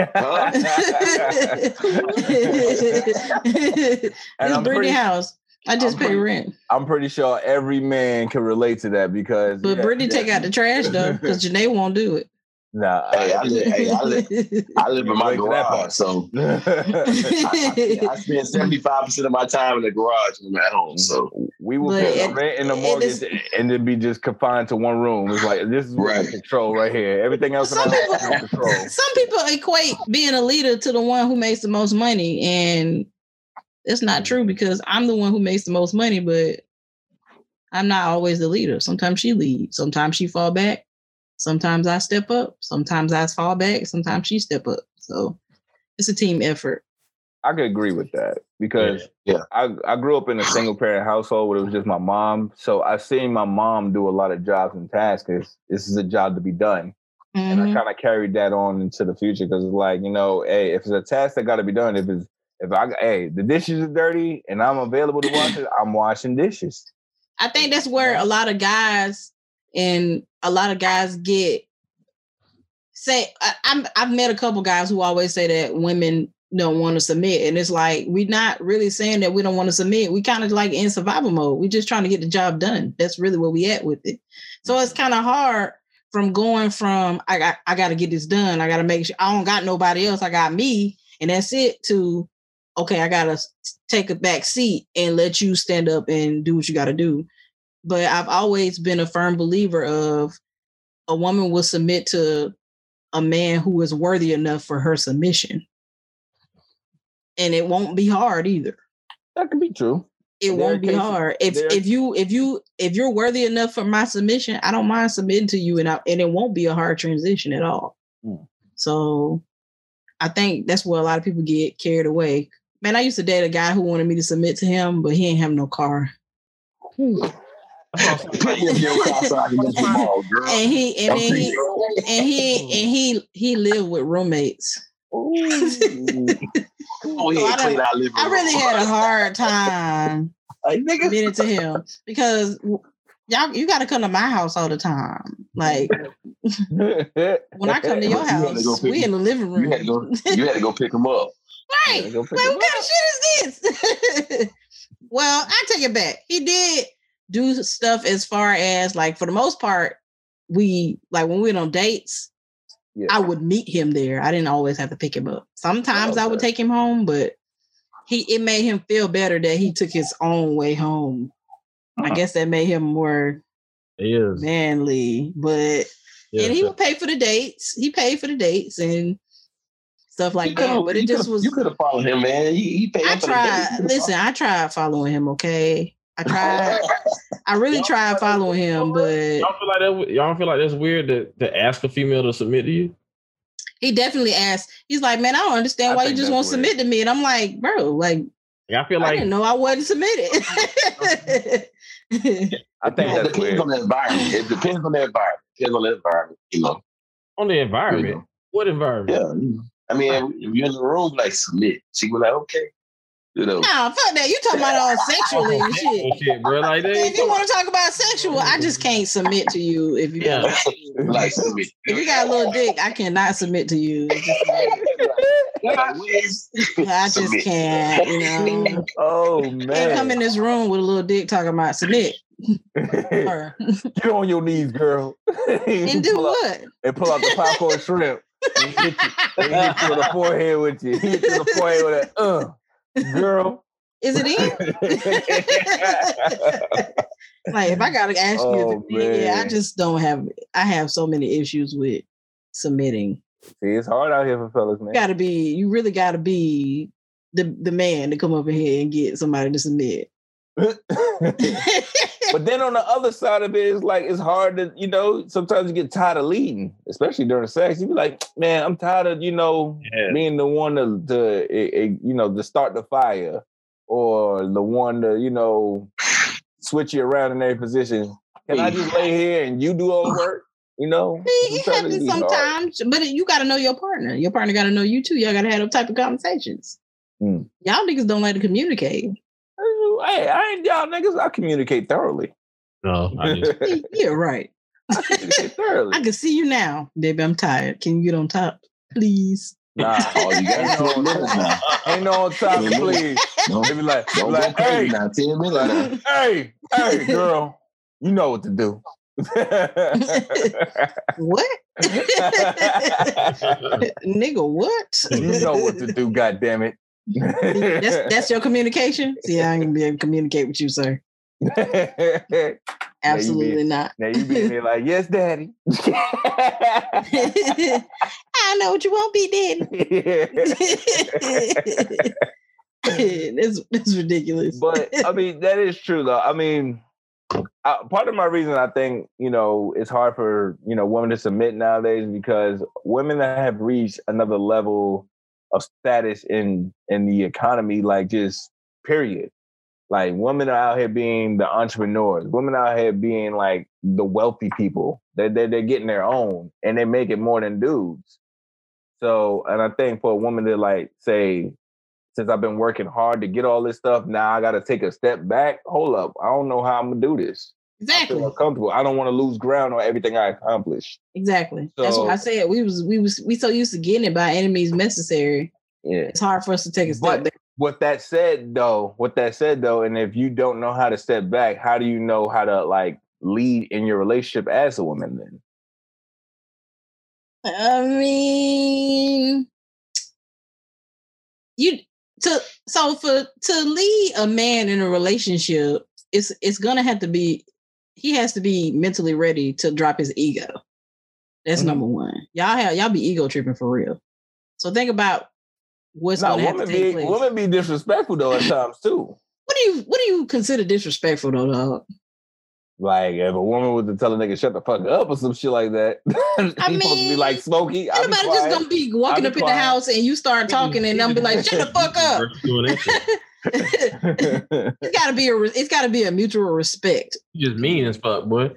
I'm Brittany pretty- house, I just I'm pay pretty- rent. I'm pretty sure every man can relate to that because But yeah, Brittany yeah. take out the trash though, because Janae won't do it. Nah, Hey, I live, hey, I live, I live in my Relate that garage, so I, I spend seventy five percent of my time in the garage when I'm at home. So we will But pay it- the rent and the it mortgage is- and then be just confined to one room. It's like this is what Right. control right here. Everything else in Some my people- house, I don't control. Some people equate being a leader to the one who makes the most money, and it's not true because I'm the one who makes the most money, but I'm not always the leader. Sometimes she leads, sometimes she fall back, sometimes I step up, sometimes I fall back, sometimes she step up. So it's a team effort. I could agree with that because Yeah. I I grew up in a single parent household where it was just my mom. So I've seen my mom do a lot of jobs and tasks. 'cause This is a job to be done. and I Mhm. kind of carried that on into the future because it's like you know, hey, if it's a task that got to be done, if it's if I hey the dishes are dirty and I'm available to wash it, I'm washing dishes. I think that's where a lot of guys and a lot of guys get say I, I'm I've met a couple guys who always say that women don't want to submit. And it's like we're not really saying that we don't want to submit. We kind of like in survival mode. We're just trying to get the job done. That's really where we at with it. So it's kind of hard from going from I got I got to get this done. I got to make sure I don't got nobody else. I got me, and that's it. To okay, I gotta take a back seat and let you stand up and do what you got to do. But I've always been a firm believer of a woman will submit to a man who is worthy enough for her submission. And it won't be hard either. That could be true. It There won't be cases- hard. If there- if you if you if you're worthy enough for my submission, I don't mind submitting to you and I, and it won't be a hard transition at all. Hmm. So I think that's where a lot of people get carried away. Man, I used to date a guy who wanted me to submit to him, but he ain't have no car. Put me in your car so I can get the ball, girl. And he and then he and he and he he lived with roommates. Oh, he So I ain't clean don't- our living I really had a hard time Like nigga. committing to him because w- y'all you got to come to my house all the time. Like when I come to your You to house, go we in the living room. You had to go. You had to go pick him up. right? Like, what kind of shit is this? well, I take it back. He did do stuff as far as like for the most part, we like when we went on dates, Yeah. I would meet him there. I didn't always have to pick him up. Sometimes I would take him home, but he it made him feel better that he took his own way home. I Uh-huh. guess that made him more It is. manly, but Yeah, and he so- would pay for the dates. He paid for the dates and stuff like that. But it just was You could have followed him, man. He, he paid I for the date. Tried. Listen, I tried following him. Okay, I tried. I really Y'all tried following that- him, but y'all feel like that? Y'all don't feel like that's weird to, to ask a female to submit to you? he definitely asked. He's like, "Man, I don't understand I why you just won't submit to me." And I'm like, "Bro, like, Like, I feel like I didn't know I wasn't submitted." I think It depends weird. on the environment. It depends on the environment. It Depends on the environment. You know. on the You environment. know. What environment? Yeah. you know. I mean, if you're in the room, like submit. She was like, okay. You know. nah, fuck that. You talking about all sexually and shit. Shit, bro. Like they If you want to talk about sexual, I just can't submit to you. If you Yeah. like submit. if you got a little dick, I cannot submit to you. It's just like, I just can't, you know. oh Can't come in this room with a little dick talking about submit. Get on your knees, girl. and do pull out, what? and pull out the popcorn shrimp. And hit you, and hit you in the forehead with you. Hit you in the forehead with that. Uh, girl. Is it in? like if I gotta ask you, Oh, it- yeah, I just don't have. I have so many issues with submitting. See, it's hard out here for fellas, You man. gotta be. You really gotta be the the man to come over here and get somebody to submit. but then on the other side of it, it's like it's hard to, you know, sometimes you get tired of leading, especially during sex. You be like, man, I'm tired of, you know, Yeah. being the one to, to eh, eh, you know, to start the fire or the one to, you know, switch you around in every position. Can I just lay here and you do all the work? You know, it Sometimes happens it be hard. sometimes, but you got to know your partner. Your partner got to know you too. Y'all got to have those type of conversations. Mm. Y'all niggas don't like to communicate. Hey, I ain't y'all niggas. I communicate thoroughly. No, I just Yeah, right. I communicate thoroughly. I can see you now, baby. I'm tired. Can you get on top, please? Nah, Oh, you got ain't ten no, minutes now. ain't no on top, please. Don't, They be like, don't like go crazy hey, now. Ten minutes now. hey, hey, girl, you know what to do. What? Nigga, what? you know what to do, God damn it. That's that's your communication. See, I ain't gonna be able to communicate with you, sir. Absolutely not. now you be there like, yes, daddy. I know what you won't be, daddy. it's, that's ridiculous. but I mean, that is true, though. I mean, uh, part of my reason I think you know it's hard for you know women to submit nowadays because women that have reached another level of status in in the economy, like just period. Like women are out here being the entrepreneurs. Women out here being like the wealthy people. They they they're getting their own, and they make it more than dudes. So, and I think for a woman to like say, since I've been working hard to get all this stuff, now I got to take a step back. Hold up, I don't know how I'm gonna do this. I exactly. feel uncomfortable. I don't want to lose ground on everything I accomplished. Exactly. That's what I said. We was we was we so used to getting it by enemies necessary Yeah. It's hard for us to take a step But back. with that said though, with that said though, and if you don't know how to step back, how do you know how to like lead in your relationship as a woman then? I mean, you to so for to lead a man in a relationship, it's it's gonna have to be he has to be mentally ready to drop his ego. That's Mhm. number one. Y'all have y'all be ego tripping for real. So think about what's Nah, gonna have women take be place. women be disrespectful though at times too. What do you what do you consider disrespectful though, dog? Like if a woman was to tell a nigga shut the fuck up or some shit like that, he supposed to be like Smokey. I'll Anybody just gonna be walking be up in the house and you start talking and I'm be like, shut the fuck up. It's gotta be a it's gotta be a mutual respect. You just mean as fuck, boy.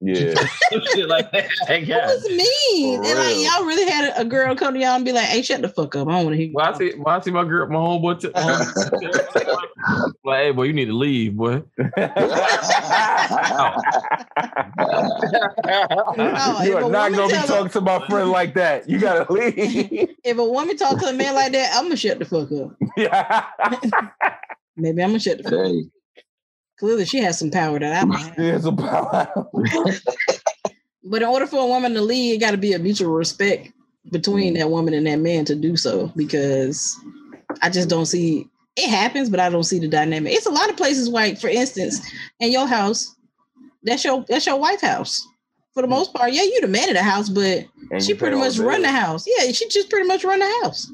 Yeah. shit like that. That It was mean. For And like y'all really had a, a girl come to y'all and be like, hey, shut the fuck up. I don't want to hear you. Well, I see, well, I see my girl, my homeboy. T- um, like, hey, boy, you need to leave, boy. No, you are not gonna be talking to my friend like that. You gotta leave. If a woman talk to a man like that, I'm gonna shut the fuck up. yeah. Maybe I'm gonna shut the fuck up. Clearly, she has some power that I don't have. It's a power. But in order for a woman to lead, it got to be a mutual respect between that woman and that man to do so. Because I just don't see it happens, but I don't see the dynamic. It's a lot of places like, for instance, in your house, that's your that's your wife house. For the most part, yeah, you the man of the house, but And she pretty much run the house. Yeah, she just pretty much run the house.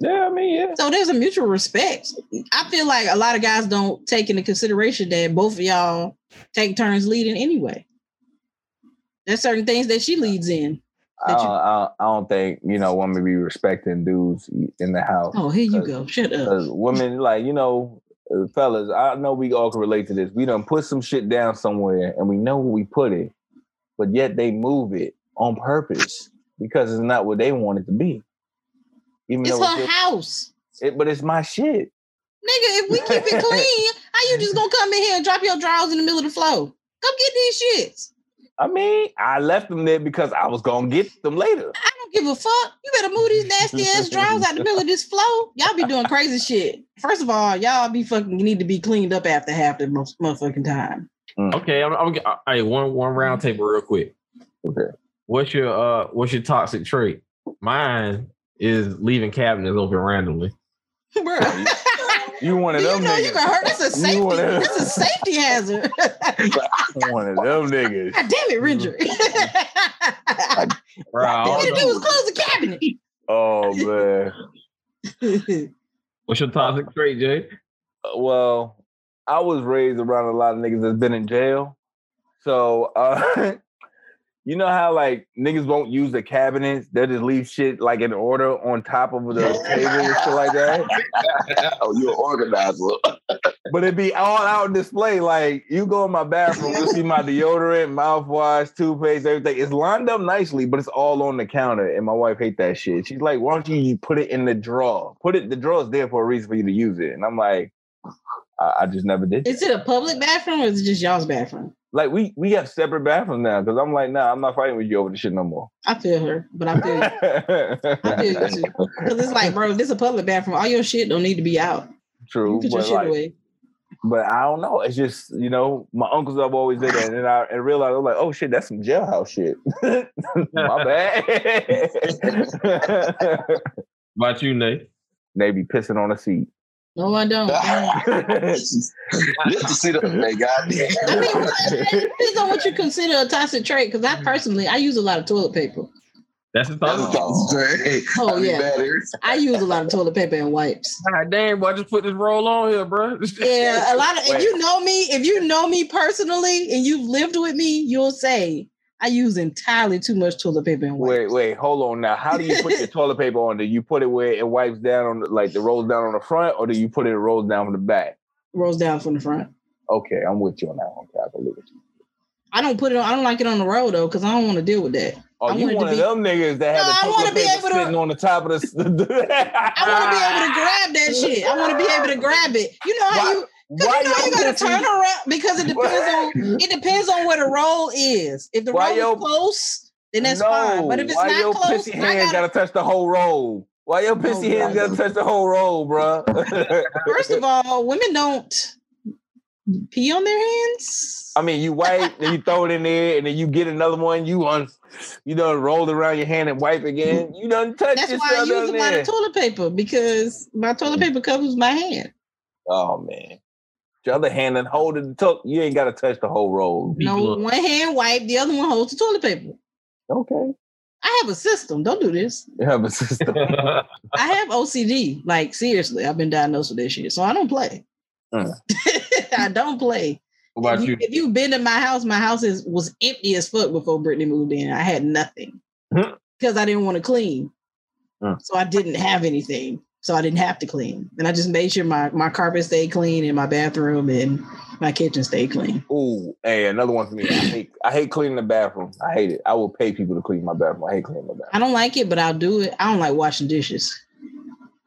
Yeah, I mean, yeah. So there's a mutual respect. I feel like a lot of guys don't take into consideration that both of y'all take turns leading anyway. There's certain things that she leads in. I don't, you- I, don't, I don't think you know women be respecting dudes in the house. Oh, here you go. Shut up. Women, like you know, uh, fellas, I know we all can relate to this. We done put some shit down somewhere, and we know where we put it, but yet they move it on purpose because it's not what they want it to be. Even It's though her it's, house. it, but it's my shit. Nigga, if we keep it clean, how you just gonna come in here and drop your drawers in the middle of the floor? Come get these shits. I mean, I left them there because I was gonna get them later. I don't give a fuck. You better move these nasty ass drawers out the middle of this floor. Y'all be doing crazy shit. First of all, y'all be fucking need to be cleaned up after half the mo- motherfucking time. Okay, I'm, I'm uh, hey, one one round table real quick. Okay. What's your uh what's your toxic trait? Mine is leaving cabinets open randomly. Bro. You one of Do you them know niggas. you can hurt? That's a safety. one of them- That's a safety hazard. one of them niggas. God damn it, Rendry. Bro, All don't you do is close the cabinet. Oh man. What's your toxic trait, Jay? Uh, well, I was raised around a lot of niggas that's been in jail. So uh you know how like niggas won't use the cabinets, they'll just leave shit like in order on top of the table and shit like that. oh, you're an organizer. But it'd be all out display. Like you go in my bathroom, you see my deodorant, mouthwash, toothpaste, everything. It's lined up nicely, but it's all on the counter. And my wife hate that shit. She's like, "Why don't you you put it in the drawer? Put it. The drawer is there for a reason for you to use it." And I'm like, I, I just never did. Is it a public bathroom or is it just y'all's bathroom? Like we we have separate bathrooms now because I'm like, nah, I'm not fighting with you over the shit no more. I feel her, but I feel you. I feel you too. Because it's like, bro, this is a public bathroom, all your shit don't need to be out. True, You put your but shit like, away. but I don't know. It's just you know, my uncles have always did that, and then I and realized I'm like, oh shit, that's some jailhouse shit. my bad. About you, Nate? they be pissing on a seat. No, I don't. I Just to see the hey, goddamn. I mean, it depends on what you consider a toxic trait. Because I personally, I use a lot of toilet paper. That's a toxic. a Oh, I be yeah. I use a lot of toilet paper and wipes. God damn, boy, I just put this roll on here, bro. Yeah, a lot of. If you know me, if you know me personally, and you've lived with me, you'll say I use entirely too much toilet paper and wipes. Wait, wait, hold on now. How do you put your toilet paper on? Do you put it where it wipes down on the, like the rolls down on the front, or do you put it rolls down from the back? Rolls down from the front. Okay, I'm with you on that one. Okay, I believe it. I don't put it on. I don't like it on the road though, because I don't want to deal with that. Oh, I you want it to one of be- them niggas that No, have the wanna toilet be paper to- sitting on the top of the. I want to be able to grab that shit. I want to be able to grab it. You know how Why- you Because you know you gotta turn around because it depends on it depends on where the roll is. If the Why roll is close, then that's no, fine. But if it's why not your close, pissy hand gotta, gotta touch the whole roll? Why your pissy Oh, hands gotta touch the whole roll, bro? First of all, women don't pee on their hands. I mean, you wipe, then you throw it in there, and then you get another one. You un, you done roll around your hand and wipe again. You done touch That's why I use a lot of toilet paper because my toilet paper covers my hand. Oh man, your other hand and hold it. To- you ain't gotta touch the whole roll. No, People- one hand wipe, the other one holds the toilet paper. Okay, I have a system. Don't do this. you have a system. I have OCD. Like seriously, I've been diagnosed with this shit. So I don't play. Mm. I don't play. what about if, you? you, if you've been to my house, my house is was empty as fuck before Brittany moved in. I had nothing Hmm. because I didn't want to clean, Hmm. so I didn't have anything. So I didn't have to clean, and I just made sure my my carpet stayed clean in my bathroom and my kitchen stayed clean. Ooh, hey, another one for me. I hate, I hate cleaning the bathroom. I hate it. I will pay people to clean my bathroom. I hate cleaning my bathroom. I don't like it, but I'll do it. I don't like washing dishes.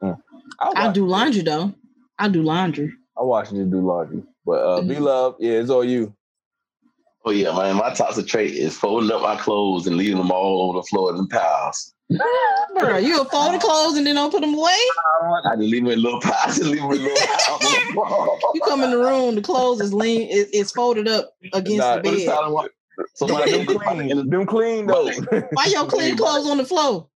I'll, I'll wash do it. laundry though. I'll do laundry. I'll wash and just do laundry. But uh, be Mhm. love, yeah, it's all you. Oh yeah, man. My toxic trait is folding up my clothes and leaving them all over the floor in the piles. Bro, you'll fold the clothes and then don't put them away. I just leave them in little piles. I just leave them in little piles. on the floor. You come in the room, the clothes is lean, it, it's folded up against Nah, the bed. not what- So by Them the, end clean, them clean though. Why your clean clothes on the floor?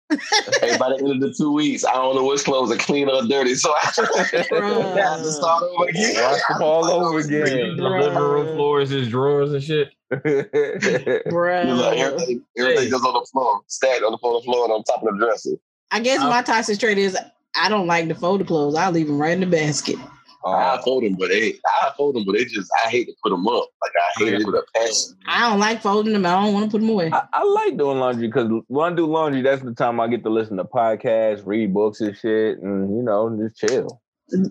hey, by the end of the two weeks, I don't know which clothes are clean or dirty. So I have to start over again. Wash them all over again. the again. living room floors is drawers and shit. Bro. Like, everything, everything goes on the floor, stacked on the floor, the floor, and on top of the dresser. I guess my toxic trait is I don't like to fold the clothes. I leave them right in the basket. Oh. I fold them, but they, I fold them, but they just, I hate to put them up. Like I hate it with a passion. I don't like folding them. I don't want to put them away. I, I like doing laundry because when I do laundry, that's the time I get to listen to podcasts, read books and shit, and you know, just chill.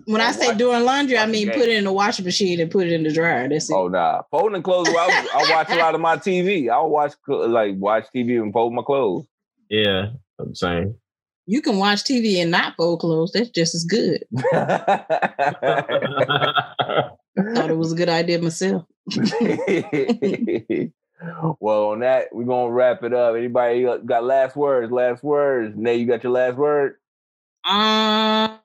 When I say doing laundry, I mean put it in the washing machine and put it in the dryer. That's it. Oh nah, folding clothes. I, I watch a lot of my TV. I'll watch like watch TV and fold my clothes. Yeah, I'm saying. You can watch TV and not fold clothes. That's just as good. I thought it was a good idea myself. well, on that, we're gonna wrap it up. Anybody got last words? Last words. Nate, you got your last word? Um,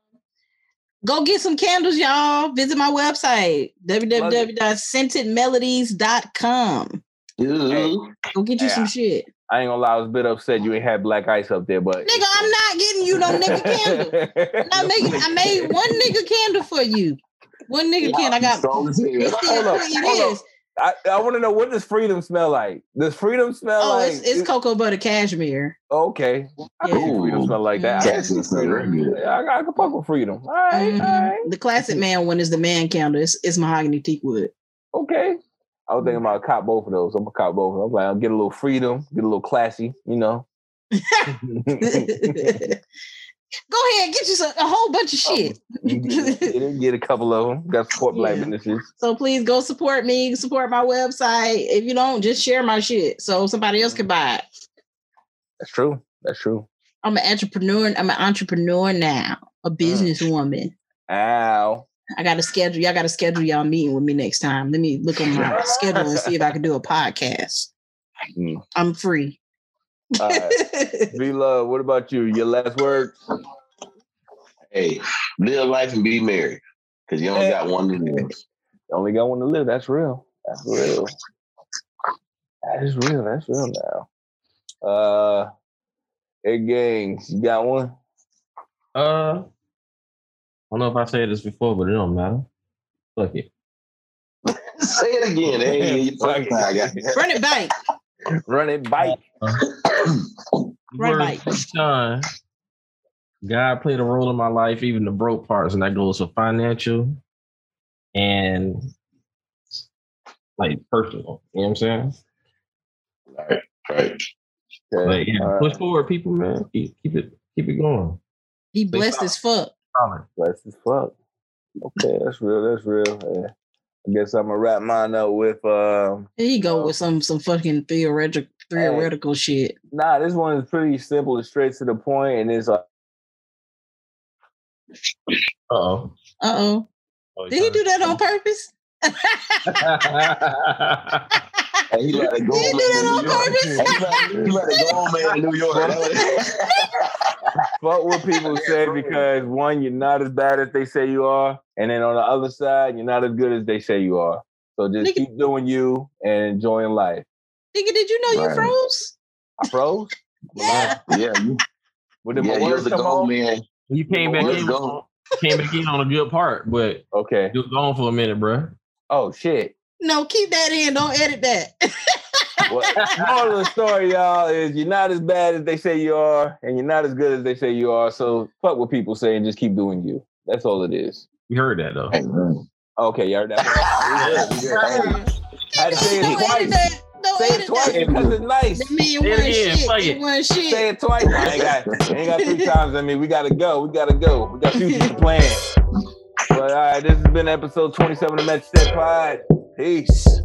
go get some candles, y'all. Visit my website, www.scentedmelodies.com. Go get you some shit. I ain't gonna lie, I was a bit upset you ain't had black ice up there, but Nigga, I'm not getting you no nigga candle. Making, I made one nigga candle for you. One nigga candle. I got hell. it's still Hold up. It hold up. Is. I, I want to know what does freedom smell like? Does freedom smell Oh, like? it's, it's cocoa butter cashmere. okay. I can see freedom smell like that. I can see Cashmere smell very good. Yeah, I, I can fuck with freedom. All right, Mhm. all right, The classic man one is the man candle. It's, it's mahogany teak wood. okay. I was thinking about cop both of those. I'm gonna cop both of them. I'm like, I'll get a little freedom, get a little classy, you know. Go ahead, get you some, a whole bunch of shit. get, it, get a couple of them. Got support black Yeah. businesses. So please go support me, support my website. If you don't, just share my shit so somebody else can buy it. That's true. That's true. I'm an entrepreneur. I'm an entrepreneur now, a Mm. businesswoman. Ow. I got to schedule. Y'all got to schedule y'all meeting with me next time. Let me look on my schedule and see if I can do a podcast. Mm. I'm free. All right. Be love. What about you? Your last words? Hey, live life and be merry. Because you only got one to live. You only got one to live. That's real. That's real. That is real. That's real now. Uh, Ed Gangs, you got one? Uh, I don't know if I said this before, but it don't matter. Fuck it. Say it again. Hey, you Fuck fucking I got Run it back. Run it bike. Right, Word right. to Sean, God played a role in my life, even the broke parts, and that goes for financial and like personal. You know what I'm saying? Right, right. Okay. But yeah, all push right. forward, people, man. Keep, keep it, keep it going. He blessed as fuck. Blessed as fuck. Okay, that's real. That's real. Yeah. I guess I'm gonna wrap mine up with um Here you go with some some fucking theoretical theoretical shit. nah, this one is pretty simple and straight to the point, and it's like. Uh oh. Uh oh. Did he do that on purpose? And he let it go. You do that on purpose? He let, he let it go, man, in New York. Fuck what people say because one, you're not as bad as they say you are, and then on the other side, you're not as good as they say you are. So just Nigga- keep doing you and enjoying life. Nigga, did you know you froze? I froze. Yeah. yeah, you, What did yeah, my you're the come goal, on? man. You came back let's in, go. came back in on a good part, but Okay. you was gone for a minute, bro. Oh shit. No, keep that in. Don't edit that. Well, moral of the story, y'all, is you're not as bad as they say you are, and you're not as good as they say you are. So fuck what people say and just keep doing you. That's all it is. You heard that though. Hey. Okay, you heard that? We good. I had to say it twice. That. Don't Say it edit twice that. because it's nice. That mean Say it one again, shit. fuck It it. one shit. Say it twice. I ain't got, I ain't got three times. I mean, we gotta go. We gotta go. We got future to plan. But all right, this has been episode 27 of Metro Set Pod. Peace.